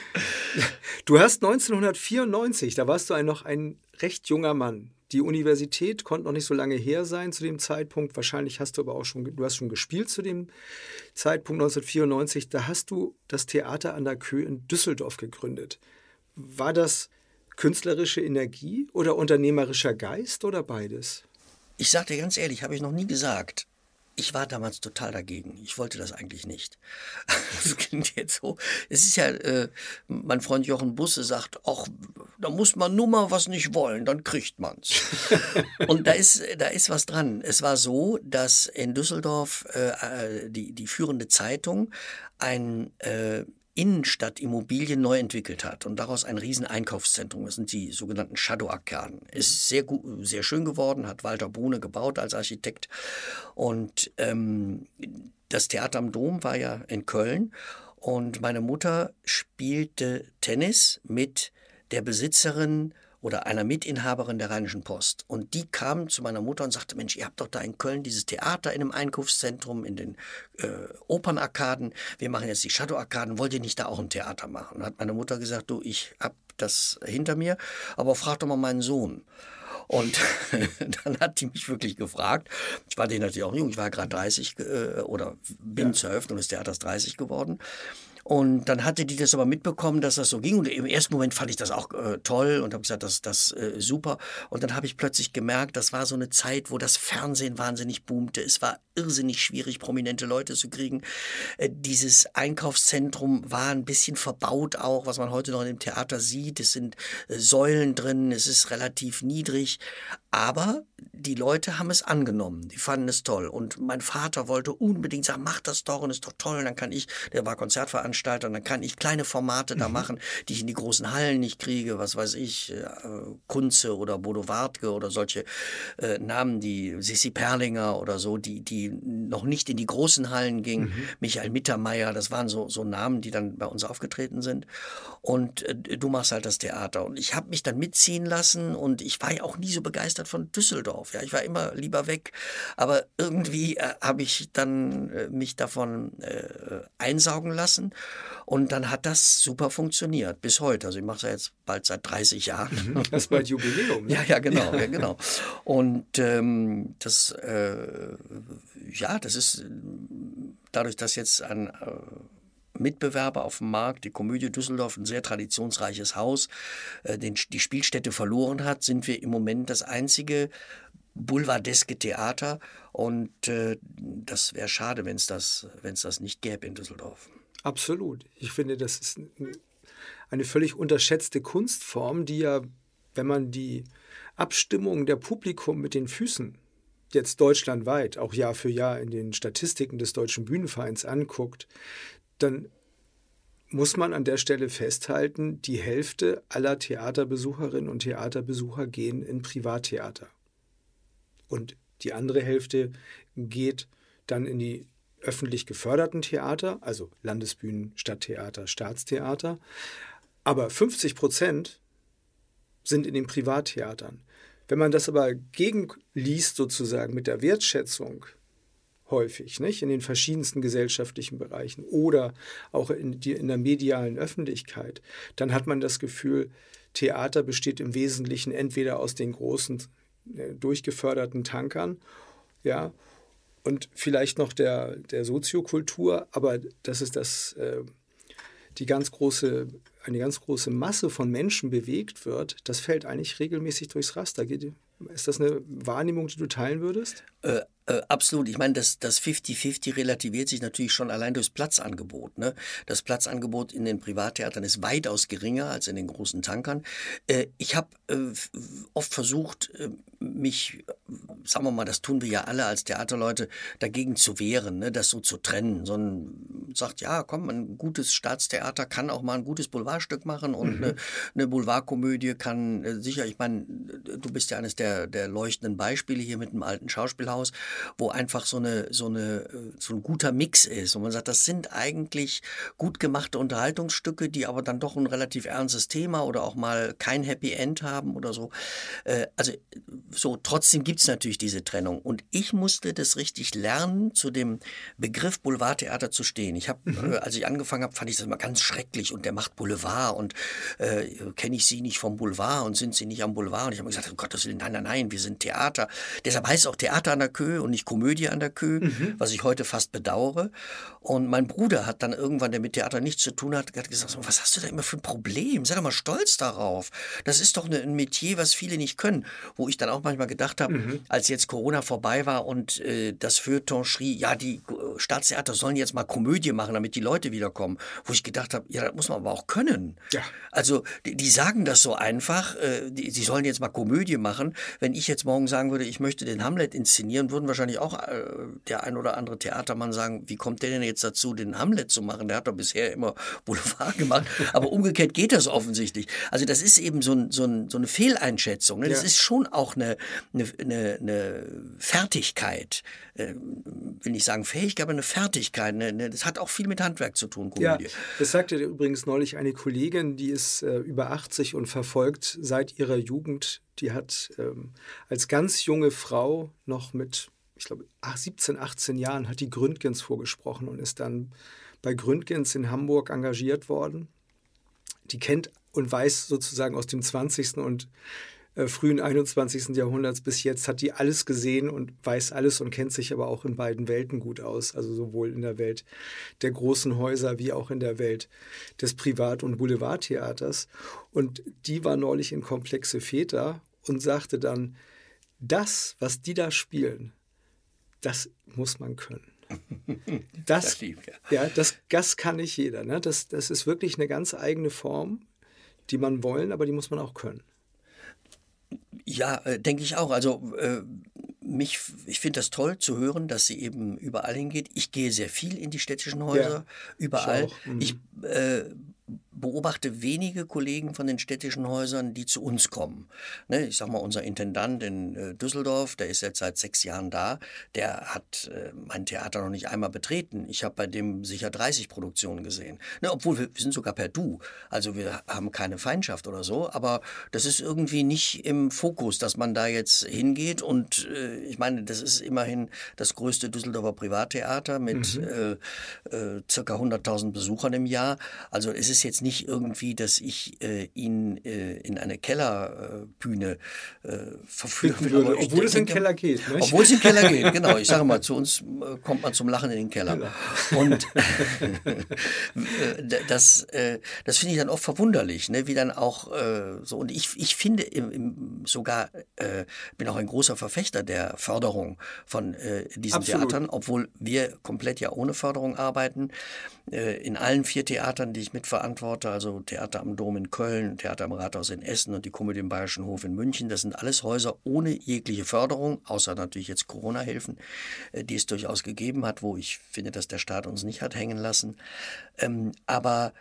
Du hast 1994, da warst du ein, noch ein recht junger Mann. Die Universität konnte noch nicht so lange her sein zu dem Zeitpunkt. Wahrscheinlich hast du aber auch schon, du hast schon gespielt zu dem Zeitpunkt 1994. Da hast du das Theater an der Kö in Düsseldorf gegründet. War das künstlerische Energie oder unternehmerischer Geist oder beides? Ich sage dir ganz ehrlich, habe ich noch nie gesagt. Ich war damals total dagegen. Ich wollte das eigentlich nicht. Das klingt jetzt so. Es ist ja, äh, mein Freund Jochen Busse sagt, ach, da muss man nur mal was nicht wollen, dann kriegt man's. Und da ist, da ist was dran. Es war so, dass in Düsseldorf äh, die, die führende Zeitung ein äh, Innenstadtimmobilien neu entwickelt hat und daraus ein riesen Einkaufszentrum. Das sind die sogenannten Shadow-Arkaden. Ist sehr gut, sehr schön geworden, hat Walter Bohne gebaut als Architekt. Und ähm, das Theater am Dom war ja in Köln und meine Mutter spielte Tennis mit der Besitzerin oder einer Mitinhaberin der Rheinischen Post. Und die kam zu meiner Mutter und sagte, Mensch, ihr habt doch da in Köln dieses Theater in einem Einkaufszentrum, in den äh, Opernarkaden. Wir machen jetzt die Shadow-Arkaden. Wollt ihr nicht da auch ein Theater machen? Und hat meine Mutter gesagt, du, ich hab das hinter mir, aber frag doch mal meinen Sohn. Und dann hat die mich wirklich gefragt. Ich war den natürlich auch jung, ich war gerade 30 äh, oder bin ja. zur Eröffnung des Theaters 30 geworden. Und dann hatte die das aber mitbekommen, dass das so ging. Und im ersten Moment fand ich das auch äh, toll und habe gesagt, das das äh, super. Und dann habe ich plötzlich gemerkt, das war so eine Zeit, wo das Fernsehen wahnsinnig boomte. Es war irrsinnig schwierig, prominente Leute zu kriegen. Äh, dieses Einkaufszentrum war ein bisschen verbaut auch, was man heute noch im Theater sieht. Es sind äh, Säulen drin, es ist relativ niedrig. Aber die Leute haben es angenommen, die fanden es toll. Und mein Vater wollte unbedingt sagen, mach das doch und ist doch toll. Und dann kann ich, der war Konzertveranstalter, und dann kann ich kleine Formate da mhm. machen, die ich in die großen Hallen nicht kriege, was weiß ich, äh, Kunze oder Bodo Wartke oder solche äh, Namen, die Sissi Perlinger oder so, die, die noch nicht in die großen Hallen gingen. Mhm. Michael Mittermeier, das waren so, so Namen, die dann bei uns aufgetreten sind. Und äh, du machst halt das Theater. Und ich habe mich dann mitziehen lassen und ich war ja auch nie so begeistert von Düsseldorf. Ja, ich war immer lieber weg. Aber irgendwie äh, habe ich dann äh, mich davon äh, einsaugen lassen. Und dann hat das super funktioniert bis heute. Also ich mache es ja jetzt bald seit 30 Jahren. Mhm, das ist bald Jubiläum. Ne? Ja, ja, genau, ja, genau. Und ähm, das, äh, ja, das ist dadurch, dass jetzt ein Mitbewerber auf dem Markt, die Komödie Düsseldorf, ein sehr traditionsreiches Haus, äh, den, die Spielstätte verloren hat, sind wir im Moment das einzige boulevardeske Theater und äh, das wäre schade, wenn es das, das nicht gäbe in Düsseldorf. Absolut. Ich finde, das ist eine völlig unterschätzte Kunstform, die ja, wenn man die Abstimmung der Publikum mit den Füßen jetzt deutschlandweit, auch Jahr für Jahr in den Statistiken des Deutschen Bühnenvereins anguckt, dann muss man an der Stelle festhalten, die Hälfte aller Theaterbesucherinnen und Theaterbesucher gehen in Privattheater. Und die andere Hälfte geht dann in die öffentlich geförderten Theater, also Landesbühnen, Stadttheater, Staatstheater. Aber 50 Prozent sind in den Privattheatern. Wenn man das aber gegenliest sozusagen mit der Wertschätzung häufig, nicht? In den verschiedensten gesellschaftlichen Bereichen oder auch in, die, in der medialen Öffentlichkeit, dann hat man das Gefühl, Theater besteht im Wesentlichen entweder aus den großen äh, durchgeförderten Tankern, ja, und vielleicht noch der, der Soziokultur, aber das ist das, äh, die ganz große eine ganz große Masse von Menschen bewegt wird, das fällt eigentlich regelmäßig durchs Raster. Ist das eine Wahrnehmung, die du teilen würdest? Äh, äh, absolut. Ich meine, das, das 50-50 relativiert sich natürlich schon allein durchs Platzangebot. Ne? Das Platzangebot in den Privattheatern ist weitaus geringer als in den großen Tankern. Äh, ich habe äh, oft versucht, äh, mich, sagen wir mal, das tun wir ja alle als Theaterleute, dagegen zu wehren, ne? das so zu trennen. So ein, sagt, ja, komm, ein gutes Staatstheater kann auch mal ein gutes Boulevardstück machen und mhm. eine, eine Boulevardkomödie kann äh, sicher, ich meine, du bist ja eines der, der leuchtenden Beispiele hier mit dem alten Schauspielhaus wo einfach so eine so eine so ein guter Mix ist und man sagt, das sind eigentlich gut gemachte Unterhaltungsstücke, die aber dann doch ein relativ ernstes Thema oder auch mal kein Happy End haben oder so. Äh, also so trotzdem gibt es natürlich diese Trennung und ich musste das richtig lernen, zu dem Begriff Boulevardtheater zu stehen. Ich habe, mhm. Äh, als ich angefangen habe, fand ich das immer ganz schrecklich und der macht Boulevard und äh, kenne ich Sie nicht vom Boulevard und sind Sie nicht am Boulevard und ich habe gesagt, um Gottes Willen, nein, nein, nein, wir sind Theater. Deshalb heißt es auch Theater an der Köhe und nicht Komödie an der Kö, mhm. was ich heute fast bedauere. Und mein Bruder hat dann irgendwann, der mit Theater nichts zu tun hat, hat gesagt, was hast du da immer für ein Problem? Sei doch mal stolz darauf. Das ist doch ein Metier, was viele nicht können. Wo ich dann auch manchmal gedacht habe, mhm. als jetzt Corona vorbei war und äh, das Feuilleton schrie, ja, die äh, Staatstheater sollen jetzt mal Komödie machen, damit die Leute wiederkommen. Wo ich gedacht habe, ja, das muss man aber auch können. Ja. Also die, die sagen das so einfach, äh, die, sie sollen jetzt mal Komödie machen. Wenn ich jetzt morgen sagen würde, ich möchte den Hamlet inszenieren, würden wahrscheinlich auch äh, der ein oder andere Theatermann sagen, wie kommt der denn jetzt dazu, den Hamlet zu machen? Der hat doch bisher immer Boulevard gemacht. Aber umgekehrt geht das offensichtlich. Also das ist eben so, ein, so, ein, so eine Fehleinschätzung. Ne? Das ja. ist schon auch eine, eine, eine, eine Fertigkeit. Äh, will nicht sagen Fähigkeit, aber eine Fertigkeit. Eine, das hat auch viel mit Handwerk zu tun, Komödie. Ja, das sagte übrigens neulich eine Kollegin, die ist äh, über 80 und verfolgt seit ihrer Jugend. Die hat ähm, als ganz junge Frau noch mit ich glaube, 17, 18 Jahren hat die Gründgens vorgesprochen und ist dann bei Gründgens in Hamburg engagiert worden. Die kennt und weiß sozusagen aus dem 20. und äh, frühen 21. Jahrhunderts bis jetzt, hat die alles gesehen und weiß alles und kennt sich aber auch in beiden Welten gut aus. Also sowohl in der Welt der großen Häuser wie auch in der Welt des Privat- und Boulevardtheaters. Und die war neulich in Komplexe Väter und sagte dann, das, was die da spielen, das muss man können. Das, das, lieb, ja. ja. das, das kann nicht jeder. Ne? Das, das ist wirklich eine ganz eigene Form, die man wollen, aber die muss man auch können. Ja, äh, denke ich auch. Also äh, mich, ich finde das toll zu hören, dass sie eben überall hingeht. Ich gehe sehr viel in die städtischen Häuser, ja, überall. Ich, mhm. ich äh, beobachte wenige Kollegen von den städtischen Häusern, die zu uns kommen. Ne, ich sag mal, unser Intendant in äh, Düsseldorf, der ist jetzt seit sechs Jahren da, der hat äh, mein Theater noch nicht einmal betreten. Ich habe bei dem sicher 30 Produktionen gesehen. Ne, obwohl wir, wir, sind sogar per Du. Also wir haben keine Feindschaft oder so, aber das ist irgendwie nicht im Fokus, dass man da jetzt hingeht. Und äh, ich meine, das ist immerhin das größte Düsseldorfer Privattheater mit mhm. äh, äh, circa 100.000 Besuchern im Jahr. Also es ist jetzt nicht irgendwie, dass ich äh, ihn äh, in eine Kellerbühne äh, verführen würde. Obwohl es in den Keller geht. Nicht? Obwohl es in den Keller geht, genau. Ich sage mal, zu uns äh, kommt man zum Lachen in den Keller. Genau. Und äh, das, äh, das finde ich dann oft verwunderlich, ne? wie dann auch so. Und ich, ich finde im, im sogar, bin auch ein großer Verfechter der Förderung von diesen Absolut. Theatern, obwohl wir komplett ja ohne Förderung arbeiten. in allen vier Theatern, die ich mitverantworte, Standorte, also Theater am Dom in Köln, Theater am Rathaus in Essen und die Komödie im Bayerischen Hof in München. Das sind alles Häuser ohne jegliche Förderung, außer natürlich jetzt Corona-Hilfen, äh, die es durchaus gegeben hat, wo ich finde, dass der Staat uns nicht hat hängen lassen. Ähm, aber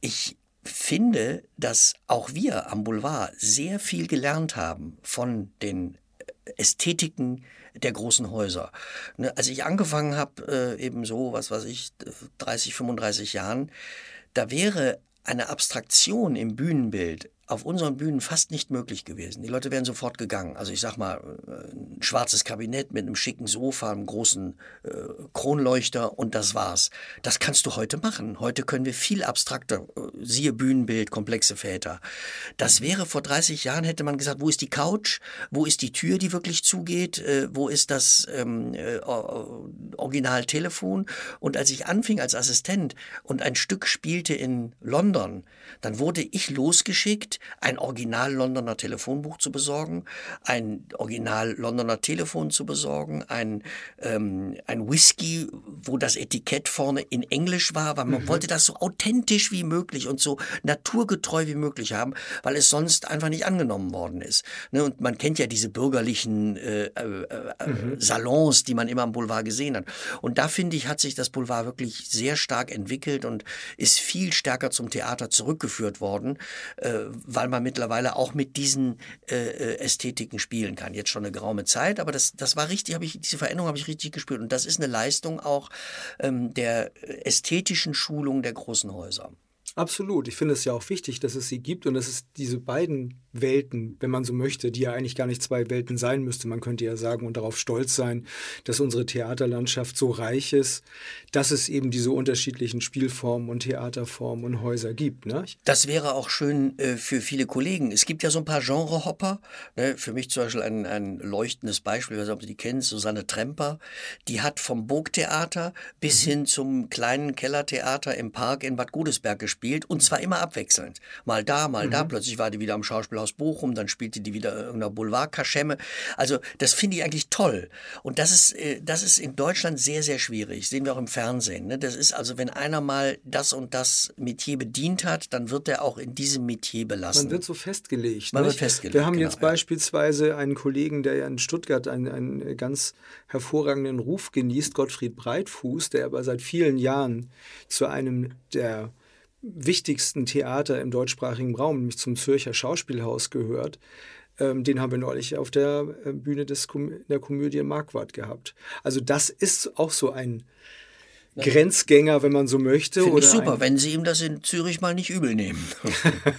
ich finde, dass auch wir am Boulevard sehr viel gelernt haben von den Ästhetiken der großen Häuser. Ne, als ich angefangen habe, äh, eben so, was weiß ich, 30, 35 Jahren, da wäre eine Abstraktion im Bühnenbild auf unseren Bühnen fast nicht möglich gewesen. Die Leute wären sofort gegangen. Also ich sag mal, äh, ein schwarzes Kabinett mit einem schicken Sofa, einem großen äh, Kronleuchter und das war's. Das kannst du heute machen. Heute können wir viel abstrakter, äh, siehe Bühnenbild, komplexe Väter. Das wäre vor 30 Jahren, hätte man gesagt, wo ist die Couch? Wo ist die Tür, die wirklich zugeht? Äh, wo ist das ähm, äh, Originaltelefon? Und als ich anfing als Assistent und ein Stück spielte in London, dann wurde ich losgeschickt, ein Original Londoner Telefonbuch zu besorgen, ein Original Londoner Telefon zu besorgen, ein, ähm, ein Whisky, wo das Etikett vorne in Englisch war, weil man mhm. wollte das so authentisch wie möglich und so naturgetreu wie möglich haben, weil es sonst einfach nicht angenommen worden ist. Ne? Und man kennt ja diese bürgerlichen äh, äh, äh, mhm. Salons, die man immer am Boulevard gesehen hat. Und da finde ich, hat sich das Boulevard wirklich sehr stark entwickelt und ist viel stärker zum Theater zurückgeführt worden, äh, weil man mittlerweile auch mit diesen äh, äh, Ästhetiken spielen kann. Jetzt schon eine geraume Zeit, aber das, das war richtig, ich, diese Veränderung habe ich richtig gespürt. Und das ist eine Leistung auch ähm, der ästhetischen Schulung der großen Häuser. Absolut. Ich finde es ja auch wichtig, dass es sie gibt und dass es diese beiden Welten, wenn man so möchte, die ja eigentlich gar nicht zwei Welten sein müsste. Man könnte ja sagen und darauf stolz sein, dass unsere Theaterlandschaft so reich ist, dass es eben diese unterschiedlichen Spielformen und Theaterformen und Häuser gibt. Ne? Das wäre auch schön äh, für viele Kollegen. Es gibt ja so ein paar Genrehopper. Ne? Für mich zum Beispiel ein, ein leuchtendes Beispiel, ich weiß nicht, ob du die kennst, Susanne Tremper. Die hat vom Burgtheater bis mhm. hin zum kleinen Kellertheater im Park in Bad Godesberg gespielt und zwar immer abwechselnd. Mal da, mal mhm. da. Plötzlich war die wieder am Schauspiel aus Bochum, dann spielte die wieder irgendeiner Boulevard-Kaschemme. Also das finde ich eigentlich toll. Und das ist, äh, das ist in Deutschland sehr, sehr schwierig. Sehen wir auch im Fernsehen. Ne? Das ist also, wenn einer mal das und das Metier bedient hat, dann wird er auch in diesem Metier belassen. Man wird so festgelegt. Man wird festgelegt. Wir haben genau, jetzt beispielsweise einen Kollegen, der ja in Stuttgart einen, einen ganz hervorragenden Ruf genießt, Gottfried Breitfuß, der aber seit vielen Jahren zu einem der wichtigsten Theater im deutschsprachigen Raum, nämlich zum Zürcher Schauspielhaus gehört. Ähm, den haben wir neulich auf der äh, Bühne des Kom der Komödie Marquardt gehabt. Also das ist auch so ein Grenzgänger, wenn man so möchte. Finde ich super, wenn Sie ihm das in Zürich mal nicht übel nehmen.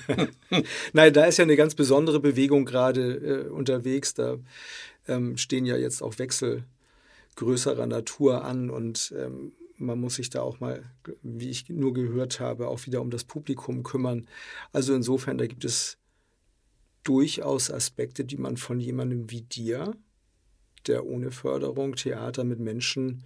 Nein, da ist ja eine ganz besondere Bewegung gerade äh, unterwegs. Da ähm, stehen ja jetzt auch Wechsel größerer Natur an und ähm, man muss sich da auch mal, wie ich nur gehört habe, auch wieder um das Publikum kümmern. Also insofern, da gibt es durchaus Aspekte, die man von jemandem wie dir, der ohne Förderung Theater mit Menschen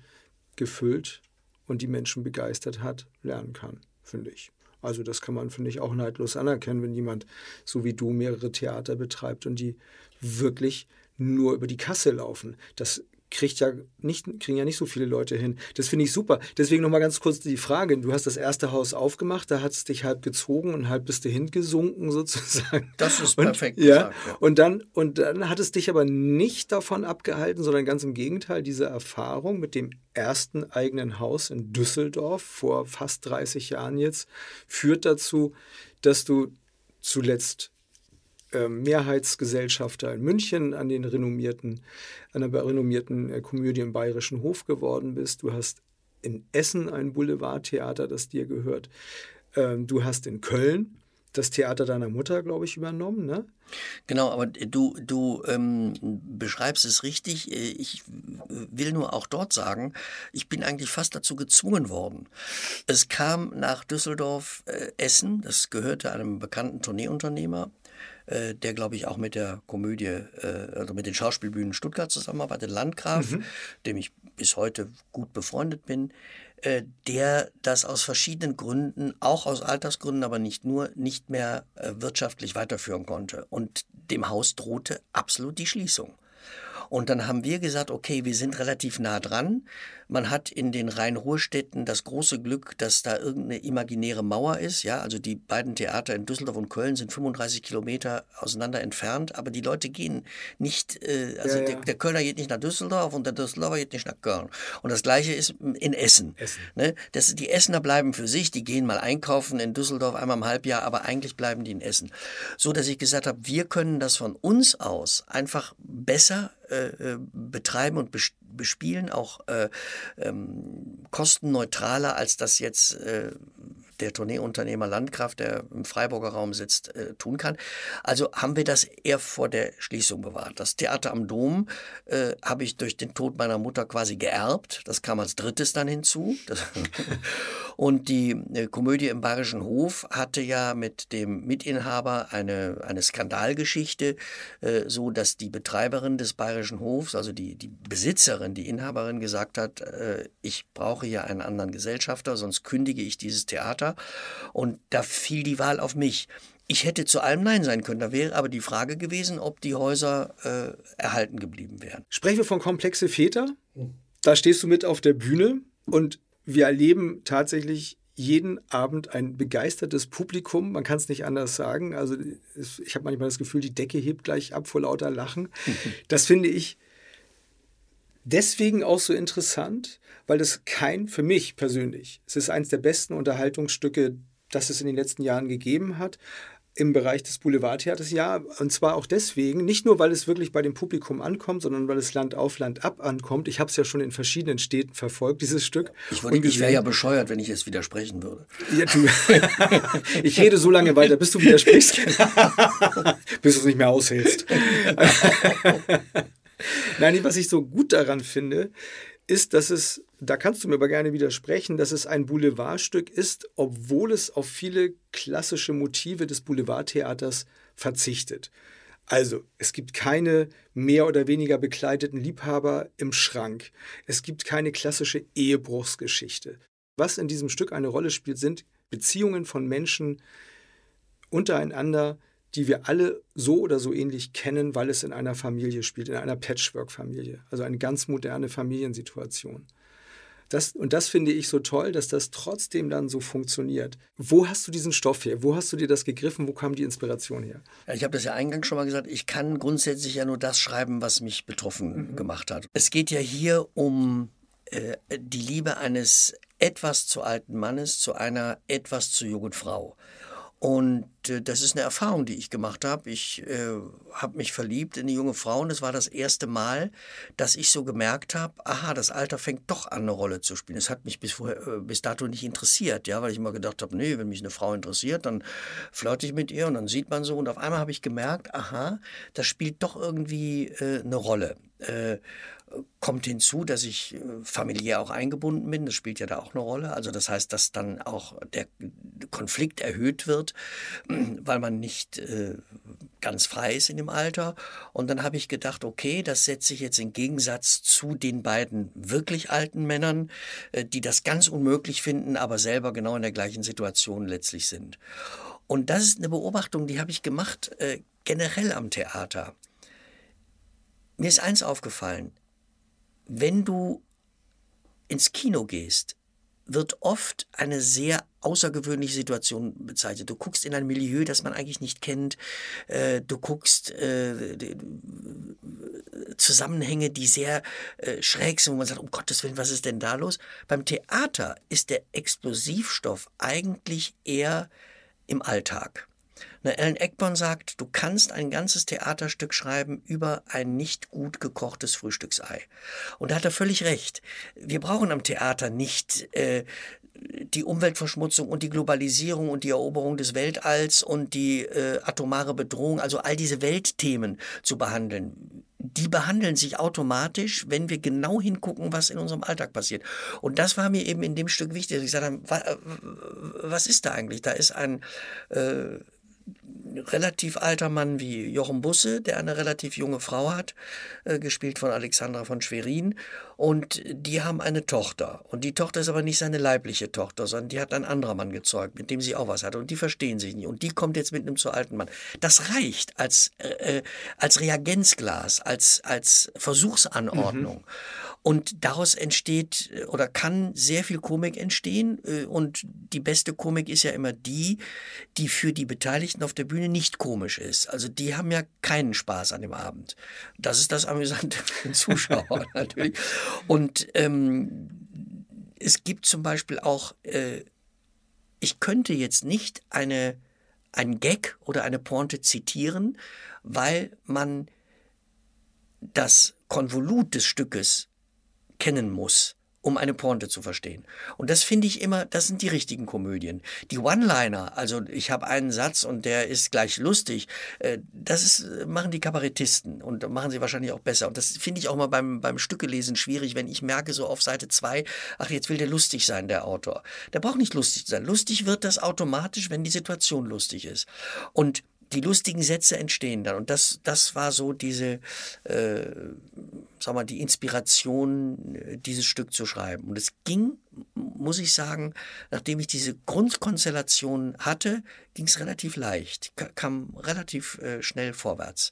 gefüllt und die Menschen begeistert hat, lernen kann, finde ich. Also das kann man, finde ich, auch neidlos anerkennen, wenn jemand so wie du mehrere Theater betreibt und die wirklich nur über die Kasse laufen. Das kriegt ja nicht, kriegen ja nicht so viele Leute hin. Das finde ich super. Deswegen nochmal ganz kurz die Frage. Du hast das erste Haus aufgemacht, da hat es dich halb gezogen und halb bist du hingesunken sozusagen. Das ist und, perfekt. Ja, gesagt, ja. Und, dann, und dann hat es dich aber nicht davon abgehalten, sondern ganz im Gegenteil, diese Erfahrung mit dem ersten eigenen Haus in Düsseldorf vor fast 30 Jahren jetzt führt dazu, dass du zuletzt Mehrheitsgesellschafter in München an den renommierten, an der renommierten äh, Komödie im Bayerischen Hof geworden bist. Du hast in Essen ein Boulevardtheater, das dir gehört. Ähm, du hast in Köln das Theater deiner Mutter, glaube ich, übernommen, ne? Genau, aber du, du ähm, beschreibst es richtig. Äh, ich will nur auch dort sagen, ich bin eigentlich fast dazu gezwungen worden. Es kam nach Düsseldorf äh, Essen, das gehörte einem bekannten Tourneeunternehmer, äh, der, glaube ich, auch mit der Komödie, äh, also mit den Schauspielbühnen Stuttgart zusammenarbeitet, Landgraf, mhm. dem ich bis heute gut befreundet bin, äh, der das aus verschiedenen Gründen, auch aus Altersgründen, aber nicht nur, nicht mehr äh, wirtschaftlich weiterführen konnte. Und dem Haus drohte absolut die Schließung. Und dann haben wir gesagt, okay, wir sind relativ nah dran. Man hat in den Rhein-Ruhr-Städten das große Glück, dass da irgendeine imaginäre Mauer ist. Ja, also die beiden Theater in Düsseldorf und Köln sind 35 Kilometer auseinander entfernt, aber die Leute gehen nicht, äh, also ja, ja. Der, der, Kölner geht nicht nach Düsseldorf und der Düsseldorfer geht nicht nach Köln. Und das Gleiche ist in Essen. Essen. Ne? Das, die Essener bleiben für sich, die gehen mal einkaufen in Düsseldorf einmal im Halbjahr, aber eigentlich bleiben die in Essen. So, dass ich gesagt habe, wir können das von uns aus einfach besser äh, äh betreiben und bespielen, auch äh, ähm, kostenneutraler, als das jetzt äh, der Tourneeunternehmer Landkraft, der im Freiburger Raum sitzt, äh, tun kann. Also haben wir das eher vor der Schließung bewahrt. Das Theater am Dom äh, habe ich durch den Tod meiner Mutter quasi geerbt. Das kam als drittes dann hinzu. und die äh, Komödie im Bayerischen Hof hatte ja mit dem Mitinhaber eine, eine Skandalgeschichte, äh, so dass die Betreiberin des Bayerischen Hofs, also die, die Besitzerin, die Inhaberin gesagt hat, äh, ich brauche hier einen anderen Gesellschafter, sonst kündige ich dieses Theater. Und da fiel die Wahl auf mich. Ich hätte zu allem Nein sein können. Da wäre aber die Frage gewesen, ob die Häuser äh, erhalten geblieben wären. Sprechen wir von komplexe Väter. Da stehst du mit auf der Bühne und wir erleben tatsächlich jeden Abend ein begeistertes Publikum. Man kann es nicht anders sagen. Also ich habe manchmal das Gefühl, die Decke hebt gleich ab vor lauter Lachen. Das finde ich deswegen auch so interessant, weil es kein, für mich persönlich, es ist eines der besten Unterhaltungsstücke, das es in den letzten Jahren gegeben hat im Bereich des Boulevardtheaters, ja, und zwar auch deswegen, nicht nur, weil es wirklich bei dem Publikum ankommt, sondern weil es Land auf Land ab ankommt. Ich habe es ja schon in verschiedenen Städten verfolgt, dieses Stück. Ich, ich wäre ja bescheuert, wenn ich es widersprechen würde. Ja, du, ich rede so lange weiter, bis du widersprichst, bis du es nicht mehr aushältst. Nein, was ich so gut daran finde, ist, dass es, da kannst du mir aber gerne widersprechen, dass es ein Boulevardstück ist, obwohl es auf viele klassische Motive des Boulevardtheaters verzichtet. Also, es gibt keine mehr oder weniger bekleideten Liebhaber im Schrank. Es gibt keine klassische Ehebruchsgeschichte. Was in diesem Stück eine Rolle spielt, sind Beziehungen von Menschen untereinander, die wir alle so oder so ähnlich kennen, weil es in einer Familie spielt, in einer Patchwork-Familie. Also eine ganz moderne Familiensituation. Das, und das finde ich so toll, dass das trotzdem dann so funktioniert. Wo hast du diesen Stoff her? Wo hast du dir das gegriffen? Wo kam die Inspiration her? Ja, ich habe das ja eingangs schon mal gesagt. Ich kann grundsätzlich ja nur das schreiben, was mich betroffen mhm. gemacht hat. Es geht ja hier um äh, die Liebe eines etwas zu alten Mannes zu einer etwas zu jungen Frau. Und äh, das ist eine Erfahrung, die ich gemacht habe. Ich äh, habe mich verliebt in eine junge Frau und es war das erste Mal, dass ich so gemerkt habe, aha, das Alter fängt doch an, eine Rolle zu spielen. Es hat mich bis, vorher, äh, bis dato nicht interessiert, ja, weil ich immer gedacht habe, nee, wenn mich eine Frau interessiert, dann flirte ich mit ihr und dann sieht man so. Und auf einmal habe ich gemerkt, aha, das spielt doch irgendwie äh, eine Rolle. Äh, kommt hinzu, dass ich äh, familiär auch eingebunden bin. Das spielt ja da auch eine Rolle. Also das heißt, dass dann auch der Konflikt erhöht wird, weil man nicht äh, ganz frei ist in dem Alter. Und dann habe ich gedacht, okay, das setze ich jetzt in Gegensatz zu den beiden wirklich alten Männern, die das ganz unmöglich finden, aber selber genau in der gleichen Situation letztlich sind. Und das ist eine Beobachtung, die habe ich gemacht generell am Theater. Mir ist eins aufgefallen wenn du ins Kino gehst, wird oft eine sehr außergewöhnliche Situation bezeichnet. Du guckst in ein Milieu, das man eigentlich nicht kennt. Äh, du guckst äh, Zusammenhänge, die sehr äh, schräg sind, wo man sagt, um Gottes Willen, was ist denn da los? Beim Theater ist der Explosivstoff eigentlich eher im Alltag. Na, Alan Eckborn sagt, du kannst ein ganzes Theaterstück schreiben über ein nicht gut gekochtes Frühstücksei. Und da hat er völlig recht. Wir brauchen am Theater nicht äh, die Umweltverschmutzung und die Globalisierung und die Eroberung des Weltalls und die äh, atomare Bedrohung, also all diese Weltthemen zu behandeln. Die behandeln sich automatisch, wenn wir genau hingucken, was in unserem Alltag passiert. Und das war mir eben in dem Stück wichtig. Ich gesagt habe, was ist da eigentlich? Da ist ein äh, relativ alter Mann wie Jochen Busse, der eine relativ junge Frau hat, äh, gespielt von Alexandra von Schwerin. Und die haben eine Tochter. Und die Tochter ist aber nicht seine leibliche Tochter, sondern die hat ein anderer Mann gezeugt, mit dem sie auch was hatte. Und die verstehen sich nicht. Und die kommt jetzt mit einem zu alten Mann. Das reicht als, äh, äh als Reagenzglas, als, als Versuchsanordnung. Mhm. Und daraus entsteht äh, oder kann sehr viel Komik entstehen. Äh, und die beste Komik ist ja immer die, die für die Beteiligten auf der Bühne nicht komisch ist. Also die haben ja keinen Spaß an dem Abend. Das ist das Amüsante für den Zuschauer natürlich. Und ähm, es gibt zum Beispiel auch, äh, ich könnte jetzt nicht eine, ein Gag oder eine Pointe zitieren, weil man das Konvolut des Stückes kennen muss, um eine Pointe zu verstehen. Und das finde ich immer, das sind die richtigen Komödien. Die One-Liner, also ich habe einen Satz und der ist gleich lustig, äh, das ist, machen die Kabarettisten und machen sie wahrscheinlich auch besser. Und das finde ich auch mal beim, beim Stückelesen schwierig, wenn ich merke so auf Seite 2, ach, jetzt will der lustig sein, der Autor. Der braucht nicht lustig sein. Lustig wird das automatisch, wenn die Situation lustig ist. Und die lustigen Sätze entstehen dann. Und das, das war so diese, äh, sag mal, die Inspiration, äh, dieses Stück zu schreiben. Und es ging, muss ich sagen, nachdem ich diese Grundkonstellation hatte, ging es relativ leicht, kam relativ äh, schnell vorwärts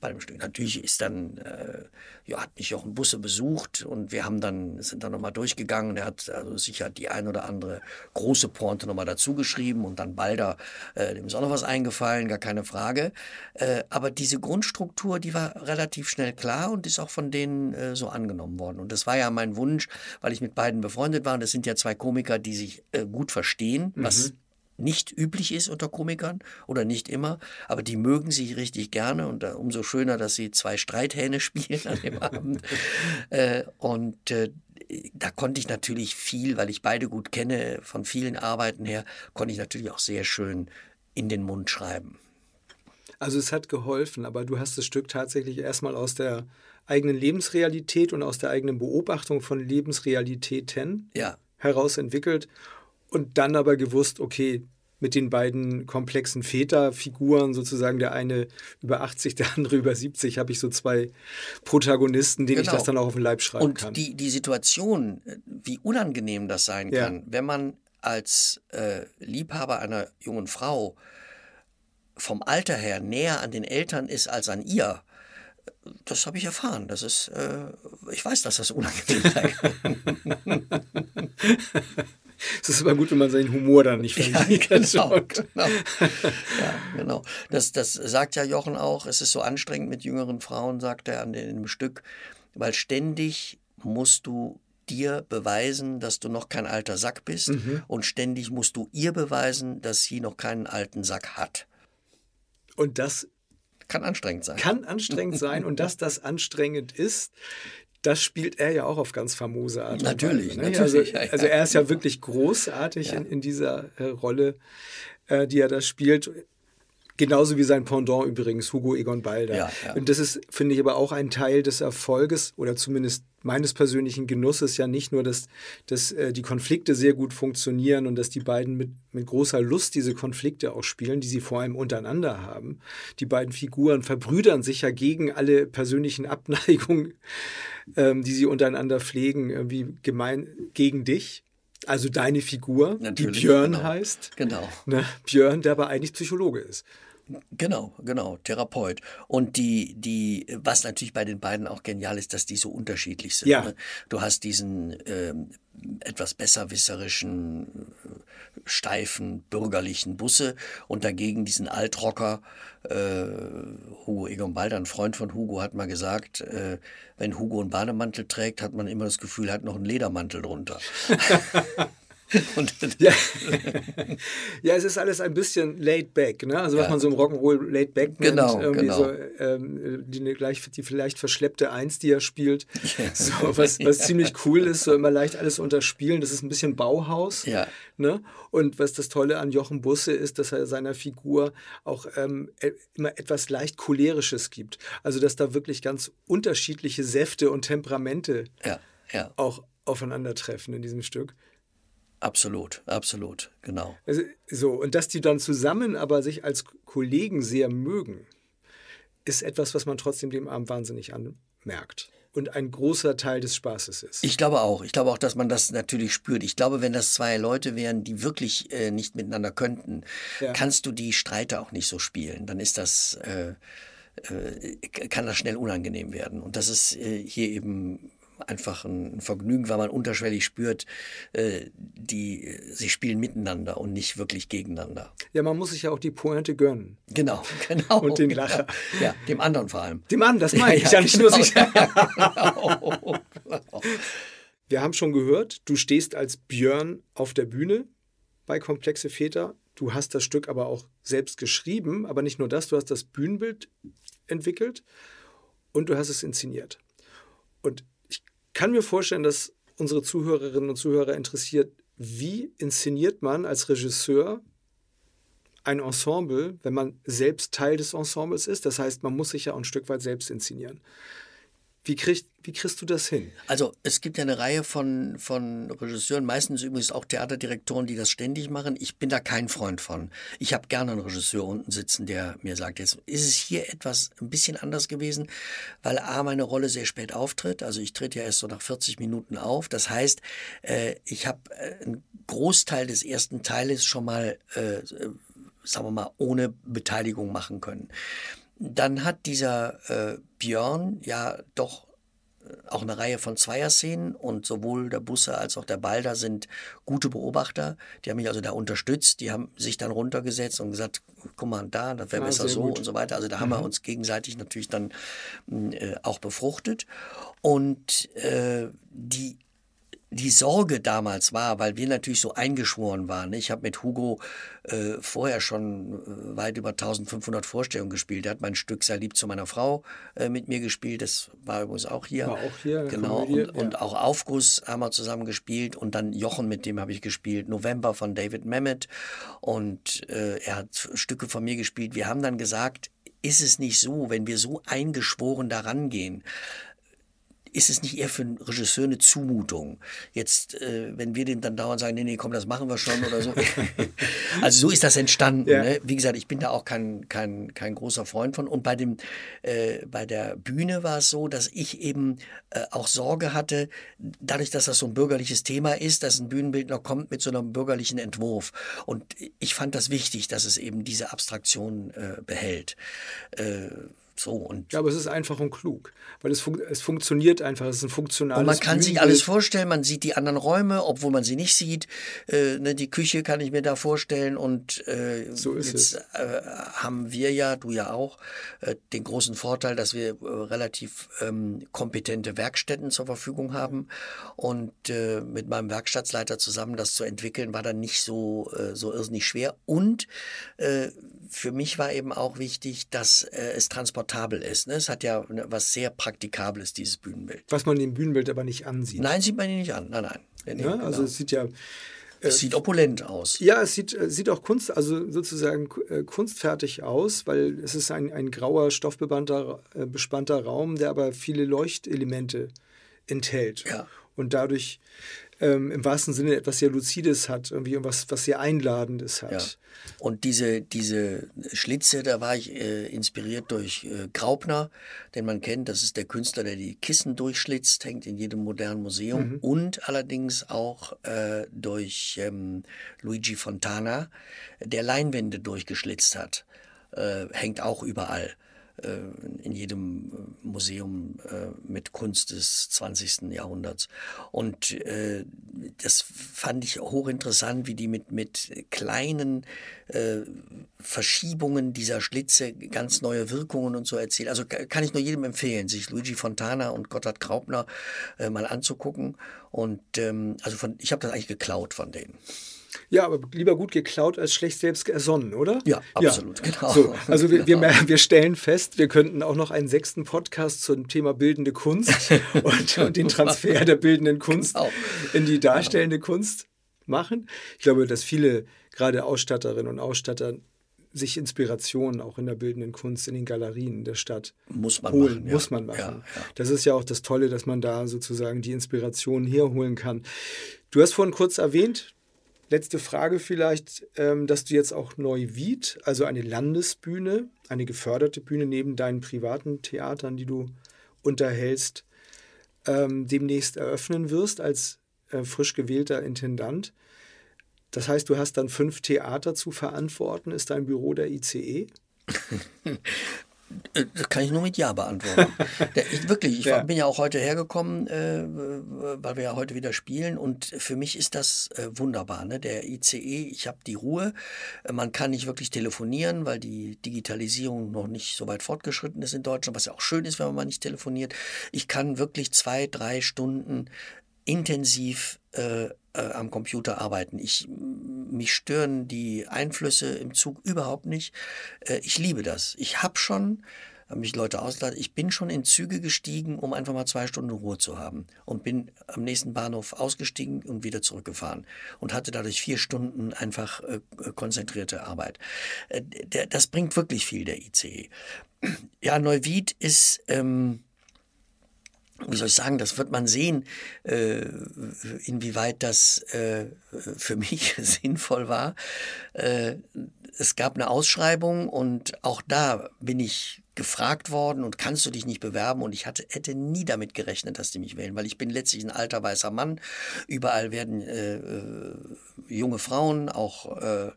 bei dem Stück. Natürlich ist dann, äh, ja, hat mich auch ein Busse besucht und wir haben dann, sind dann nochmal durchgegangen. Er hat also sicher die ein oder andere große Pointe nochmal dazu geschrieben und dann Balder, äh, dem ist auch noch was eingefallen, gar keine Frage. Äh, aber diese Grundstruktur, die war relativ schnell klar und ist auch von denen äh, so angenommen worden. Und das war ja mein Wunsch, weil ich mit beiden befreundet war und das sind ja zwei Komiker, die sich äh, gut verstehen, mhm. was nicht üblich ist unter Komikern oder nicht immer, aber die mögen sich richtig gerne und uh, umso schöner, dass sie zwei Streithähne spielen an dem Abend. Äh, und äh, da konnte ich natürlich viel, weil ich beide gut kenne, von vielen Arbeiten her, konnte ich natürlich auch sehr schön in den Mund schreiben. Also es hat geholfen, aber du hast das Stück tatsächlich erstmal aus der eigenen Lebensrealität und aus der eigenen Beobachtung von Lebensrealitäten ja. heraus entwickelt und dann aber gewusst, okay, mit den beiden komplexen Väterfiguren, sozusagen der eine über 80, der andere über 70, habe ich so zwei Protagonisten, denen genau. ich das dann auch auf den Leib schreiben und kann. Und die, die Situation, wie unangenehm das sein ja. kann, wenn man als äh, Liebhaber einer jungen Frau vom Alter her näher an den Eltern ist als an ihr, das habe ich erfahren. Das ist, äh, ich weiß, dass das unangenehm sein kann. es ist immer gut, wenn man seinen Humor dann nicht verliert. Ja, genau, genau. Ja, genau. Das, das sagt ja Jochen auch. Es ist so anstrengend mit jüngeren Frauen, sagt er an dem Stück, weil ständig musst du dir beweisen, dass du noch kein alter Sack bist mhm. und ständig musst du ihr beweisen, dass sie noch keinen alten Sack hat. Und das kann anstrengend sein. Kann anstrengend sein und dass das anstrengend ist, das spielt er ja auch auf ganz famose Art. Natürlich, Weise, ne? natürlich. Also, also, er ist ja wirklich großartig ja. In, in, dieser äh, Rolle, äh, die er da spielt. Genauso wie sein Pendant übrigens, Hugo Egon Balder. Ja, ja. Und das ist, finde ich, aber auch ein Teil des Erfolges oder zumindest meines persönlichen Genusses ja nicht nur, dass, dass äh, die Konflikte sehr gut funktionieren und dass die beiden mit, mit großer Lust diese Konflikte auch spielen, die sie vor allem untereinander haben. Die beiden Figuren verbrüdern sich ja gegen alle persönlichen Abneigungen, ähm, die sie untereinander pflegen, irgendwie gemein gegen dich. Also deine Figur, Natürlich, die Björn genau. heißt. Genau. Ne? Björn, der aber eigentlich Psychologe ist. Genau, genau, Therapeut. Und die, die, was natürlich bei den beiden auch genial ist, dass die so unterschiedlich sind. Ja. Ne? Du hast diesen ähm, etwas besserwisserischen, äh, steifen, bürgerlichen Busse und dagegen diesen Altrocker, äh, Hugo Egon Balder, ein Freund von Hugo, hat mal gesagt, äh, wenn Hugo einen Bademantel trägt, hat man immer das Gefühl, er hat noch einen Ledermantel drunter. ja. ja, es ist alles ein bisschen laid back, ne? Also was ja. man so im Rock'n'Roll laid back nennt. Genau, irgendwie genau. So, ähm, die, die, vielleicht verschleppte Eins, die er spielt. Ja. So, was, was ja. ziemlich cool ist, so immer leicht alles unterspielen. Das ist ein bisschen Bauhaus. Ja. Ne? Und was das Tolle an Jochen Busse ist, dass er seiner Figur auch ähm, e, immer etwas leicht cholerisches gibt. Also dass da wirklich ganz unterschiedliche Säfte und Temperamente auch aufeinandertreffen in diesem Stück. Absolut, absolut, genau. Also, so, und dass die dann zusammen aber sich als Kollegen sehr mögen, ist etwas, was man trotzdem dem Abend wahnsinnig anmerkt. Und ein großer Teil des Spaßes ist. Ich glaube auch. Ich glaube auch, dass man das natürlich spürt. Ich glaube, wenn das zwei Leute wären, die wirklich äh, nicht miteinander könnten, ja. kannst du die Streite auch nicht so spielen. Dann ist das, äh, äh, kann das schnell unangenehm werden. Und das ist äh, hier eben einfach ein Vergnügen, weil man unterschwellig spürt, äh, die, sie spielen miteinander und nicht wirklich gegeneinander. Ja, man muss sich ja auch die Pointe gönnen. Genau, genau. Und den Lacher. Ja, dem anderen vor allem. Dem anderen, das meine ich ja, ja nicht genau, nur sich. genau. Wir haben schon gehört, du stehst als Björn auf der Bühne bei Komplexe Väter. Du hast das Stück aber auch selbst geschrieben, aber nicht nur das, du hast das Bühnenbild entwickelt und du hast es inszeniert. Kann mir vorstellen, dass unsere Zuhörerinnen und Zuhörer interessiert, wie inszeniert man als Regisseur ein Ensemble, wenn man selbst Teil des Ensembles ist? Das heißt, man muss sich ja auch ein Stück weit selbst inszenieren. Wie, krieg, wie kriegst du das hin? Also es gibt ja eine Reihe von, von Regisseuren, meistens übrigens auch Theaterdirektoren, die das ständig machen. Ich bin da kein Freund von. Ich habe gerne einen Regisseur unten sitzen, der mir sagt, jetzt ist es hier etwas ein bisschen anders gewesen, weil A, meine Rolle sehr spät auftritt. Also ich trete ja erst so nach 40 Minuten auf. Das heißt, äh, ich habe äh, einen Großteil des ersten Teiles schon mal, äh, sagen wir mal, ohne Beteiligung machen können dann hat dieser äh, Björn ja doch äh, auch eine Reihe von Zweierszenen und sowohl der Busse als auch der Balder sind gute Beobachter. Die haben mich also da unterstützt. Die haben sich dann runtergesetzt und gesagt, guck mal da, das wäre ja, besser so gut. und so weiter. Also da mhm. haben wir mhm. uns gegenseitig natürlich dann äh, auch befruchtet. Und äh, die die Sorge damals war, weil wir natürlich so eingeschworen waren. Ich habe mit Hugo äh, vorher schon äh, weit über 1500 Vorstellungen gespielt. Er hat mein Stück sehr lieb zu meiner Frau äh, mit mir gespielt. Das war übrigens auch hier. War auch hier. Genau. Und, ja. und, auch Aufguss haben wir zusammen gespielt. Und dann Jochen, mit dem habe ich gespielt. November von David Mamet. Und äh, er hat Stücke von mir gespielt. Wir haben dann gesagt, ist es nicht so, wenn wir so eingeschworen daran gehen, ist es nicht eher für einen Regisseur eine Zumutung? Jetzt, äh, wenn wir dem dann dauernd sagen, nee, nee, komm, das machen wir schon oder so. also so ist das entstanden. Ja. Ne? Wie gesagt, ich bin da auch kein, kein, kein großer Freund von. Und bei, dem, äh, bei der Bühne war es so, dass ich eben äh, auch Sorge hatte, dadurch, dass das so ein bürgerliches Thema ist, dass ein Bühnenbildner kommt mit so einem bürgerlichen Entwurf. Und ich fand das wichtig, dass es eben diese Abstraktion äh, behält. So, und ja, aber es ist einfach und klug, weil es, fun es funktioniert einfach, es ist ein funktionales Und man kann sich alles vorstellen, man sieht die anderen Räume, obwohl man sie nicht sieht. Äh, ne, die Küche kann ich mir da vorstellen und äh, so ist jetzt äh, haben wir ja, du ja auch, äh, den großen Vorteil, dass wir äh, relativ ähm, kompetente Werkstätten zur Verfügung haben. Und äh, mit meinem Werkstattleiter zusammen das zu entwickeln, war dann nicht so, so irrsinnig schwer. Und für mich war eben auch wichtig, dass äh, es transportabel ist. Ne? Es hat ja ne, was sehr Praktikables, dieses Bühnenbild. Was man dem Bühnenbild aber nicht ansieht. Nein, sieht man ihn nicht an. Nein, nein. Nee, ja, genau. Also es sieht ja. Es sieht opulent aus. Ja, es sieht, äh, sieht auch Kunst, also sozusagen äh, kunstfertig aus, weil es ist ein, ein grauer, stoffbespannter äh, bespannter Raum, der aber viele Leuchtelemente enthält. Ja. Und dadurch ähm, im wahrsten Sinne etwas sehr Luzides hat, irgendwie was, was sehr Einladendes hat. Ja. Und diese, diese Schlitze, da war ich äh, inspiriert durch äh, Graupner, den man kennt, das ist der Künstler, der die Kissen durchschlitzt, hängt in jedem modernen Museum. Mhm. Und allerdings auch äh, durch ähm, Luigi Fontana, der Leinwände durchgeschlitzt hat. Äh, hängt auch überall. Äh, in jedem äh, Museum äh, mit Kunst des 20. Jahrhunderts. Und das fand ich hochinteressant, wie die mit, mit kleinen Verschiebungen dieser Schlitze ganz neue Wirkungen und so erzählen. Also kann ich nur jedem empfehlen, sich Luigi Fontana und Gotthard Graupner mal anzugucken. Und ähm, also von, ich habe das eigentlich geklaut von denen. Ja, aber lieber gut geklaut als schlecht selbst ersonnen, oder? Ja, absolut, ja. genau. So, also wir, wir, wir, stellen fest, wir könnten auch noch einen sechsten Podcast zum Thema bildende Kunst und, und den Transfer der bildenden Kunst genau. in die darstellende genau. Kunst machen. Ich glaube, dass viele, gerade Ausstatterinnen und Ausstatter, sich Inspirationen auch in der bildenden Kunst in den Galerien der Stadt muss man holen. Machen, ja. Muss man machen. Ja, ja. Das ist ja auch das Tolle, dass man da sozusagen die Inspiration herholen kann. Du hast vorhin kurz erwähnt, Letzte Frage vielleicht, ähm, dass du jetzt auch Neuwied, also eine Landesbühne, eine geförderte Bühne neben deinen privaten Theatern, die du unterhältst, ähm, demnächst eröffnen wirst als äh, frisch gewählter Intendant. Das heißt, du hast dann fünf Theater zu verantworten. Ist dein Büro der ICE? Äh, das kann ich nur mit Ja beantworten. ich, wirklich, ich ja. bin ja auch heute hergekommen, äh, weil wir ja heute wieder spielen und für mich ist das äh, wunderbar. Ne? Der ICE, ich habe die Ruhe, man kann nicht wirklich telefonieren, weil die Digitalisierung noch nicht so weit fortgeschritten ist in Deutschland, was ja auch schön ist, wenn man mal nicht telefoniert. Ich kann wirklich zwei, drei Stunden intensiv äh, äh, am Computer arbeiten. Ich, mich stören die Einflüsse im Zug überhaupt nicht. Äh, ich liebe das. Ich habe schon haben mich Leute ausgeladen. Ich bin schon in Züge gestiegen, um einfach mal zwei Stunden Ruhe zu haben. Und bin am nächsten Bahnhof ausgestiegen und wieder zurückgefahren. Und hatte dadurch vier Stunden einfach äh, konzentrierte Arbeit. Äh, der, das bringt wirklich viel, der ICE. Ja, Neuwied ist... Ähm, wie soll ich sagen, das wird man sehen, äh, inwieweit das äh, für mich sinnvoll war. Äh, es gab eine Ausschreibung und auch da bin ich gefragt worden und kannst du dich nicht bewerben und ich hatte, hätte nie damit gerechnet, dass die mich wählen, weil ich bin letztlich ein alter weißer Mann. Überall werden äh, äh, junge Frauen, auch äh,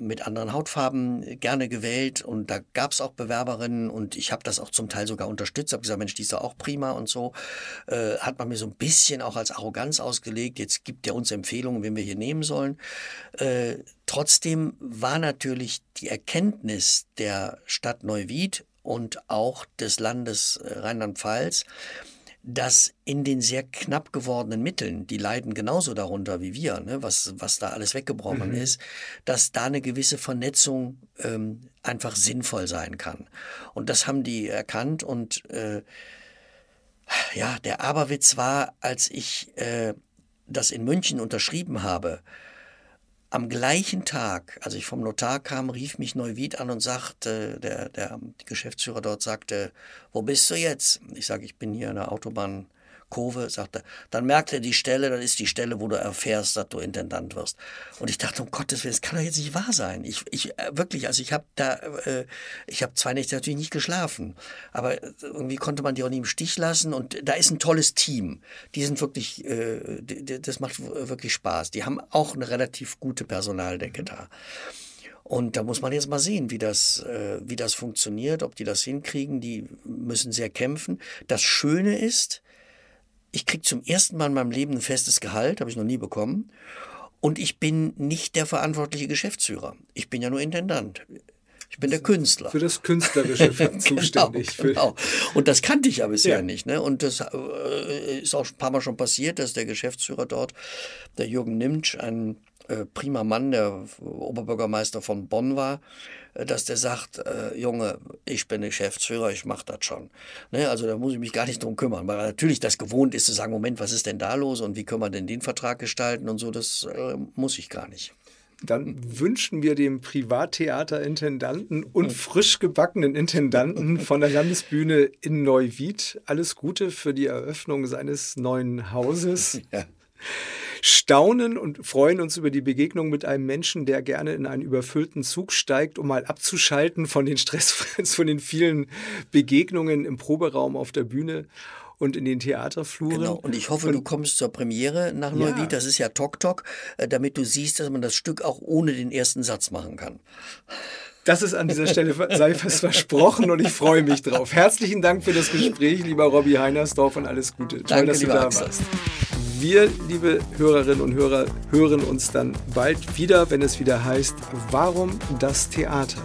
mit anderen Hautfarben gerne gewählt und da gab es auch Bewerberinnen und ich habe das auch zum Teil sogar unterstützt, habe gesagt, Mensch, die ist doch auch prima und so. Äh, hat man mir so ein bisschen auch als Arroganz ausgelegt, jetzt gibt er uns Empfehlungen, wen wir hier nehmen sollen. Trotzdem war natürlich die Erkenntnis der Stadt Neuwied und auch des Landes äh, Rheinland-Pfalz, dass in den sehr knapp gewordenen Mitteln, die leiden genauso darunter wie wir, ne, was, was da alles weggebrochen mhm. ist, dass da eine gewisse Vernetzung ähm, einfach sinnvoll sein kann. Und das haben die erkannt und äh, ja, der Aberwitz war, als ich äh, das in München unterschrieben habe, am gleichen Tag, als ich vom Notar kam, rief mich Neuwied an und sagte, der, der Geschäftsführer dort sagte, wo bist du jetzt? Ich sage, ich bin hier an der Autobahn Kurve, sagte, dann merkt er die Stelle, das ist die Stelle, wo du erfährst, dass du Intendant wirst. Und ich dachte, um Gottes Willen, das kann doch jetzt nicht wahr sein. Ich, ich äh, wirklich, also ich habe da, äh, ich habe zwei Nächte natürlich nicht geschlafen, aber irgendwie konnte man die auch nicht im Stich lassen. Und da ist ein tolles Team. Die sind wirklich, äh, die, das macht wirklich Spaß. Die haben auch eine relativ gute Personaldecke da. Und da muss man jetzt mal sehen, wie das, äh, wie das funktioniert, ob die das hinkriegen. Die müssen sehr kämpfen. Das Schöne ist, ich kriege zum ersten Mal in meinem Leben ein festes Gehalt, habe ich noch nie bekommen. Und ich bin nicht der verantwortliche Geschäftsführer. Ich bin ja nur Intendant. Ich bin der Künstler. Für das Künstlerische genau, zuständig. Genau. Und das kannte ich ja bisher ja. nicht. Ne? Und das äh, ist auch ein paar Mal schon passiert, dass der Geschäftsführer dort, der Jürgen Nimtsch, ein prima Mann, der Oberbürgermeister von Bonn war, äh, dass der sagt, äh, Junge, ich bin Geschäftsführer, ich mache das schon. Ne? Also da muss ich mich gar nicht drum kümmern, weil er natürlich das gewohnt ist zu sagen, Moment, was ist denn da los und wie können wir denn den Vertrag gestalten und so, das äh, muss ich gar nicht. Dann wünschen wir dem Privattheaterintendanten und frisch gebackenen Intendanten von der Landesbühne in Neuwied alles Gute für die Eröffnung seines neuen Hauses. Ja staunen und freuen uns über die Begegnung mit einem Menschen, der gerne in einen überfüllten Zug steigt, um mal abzuschalten von den Stress, von den vielen Begegnungen im Proberaum auf der Bühne und in den Theaterfluren. Genau, und ich hoffe, und, du kommst zur Premiere nach Neuwied, ja. das ist ja Tok Tok, äh, damit du siehst, dass man das Stück auch ohne den ersten Satz machen kann. Das ist an dieser Stelle sei fast versprochen und ich freue mich drauf. Herzlichen Dank für das Gespräch, lieber Robby Heinersdorf und alles Gute. Danke, Toll, dass du da Axel. warst. Wir, liebe Hörerinnen und Hörer, hören uns dann bald wieder, wenn es wieder heißt, warum das Theater?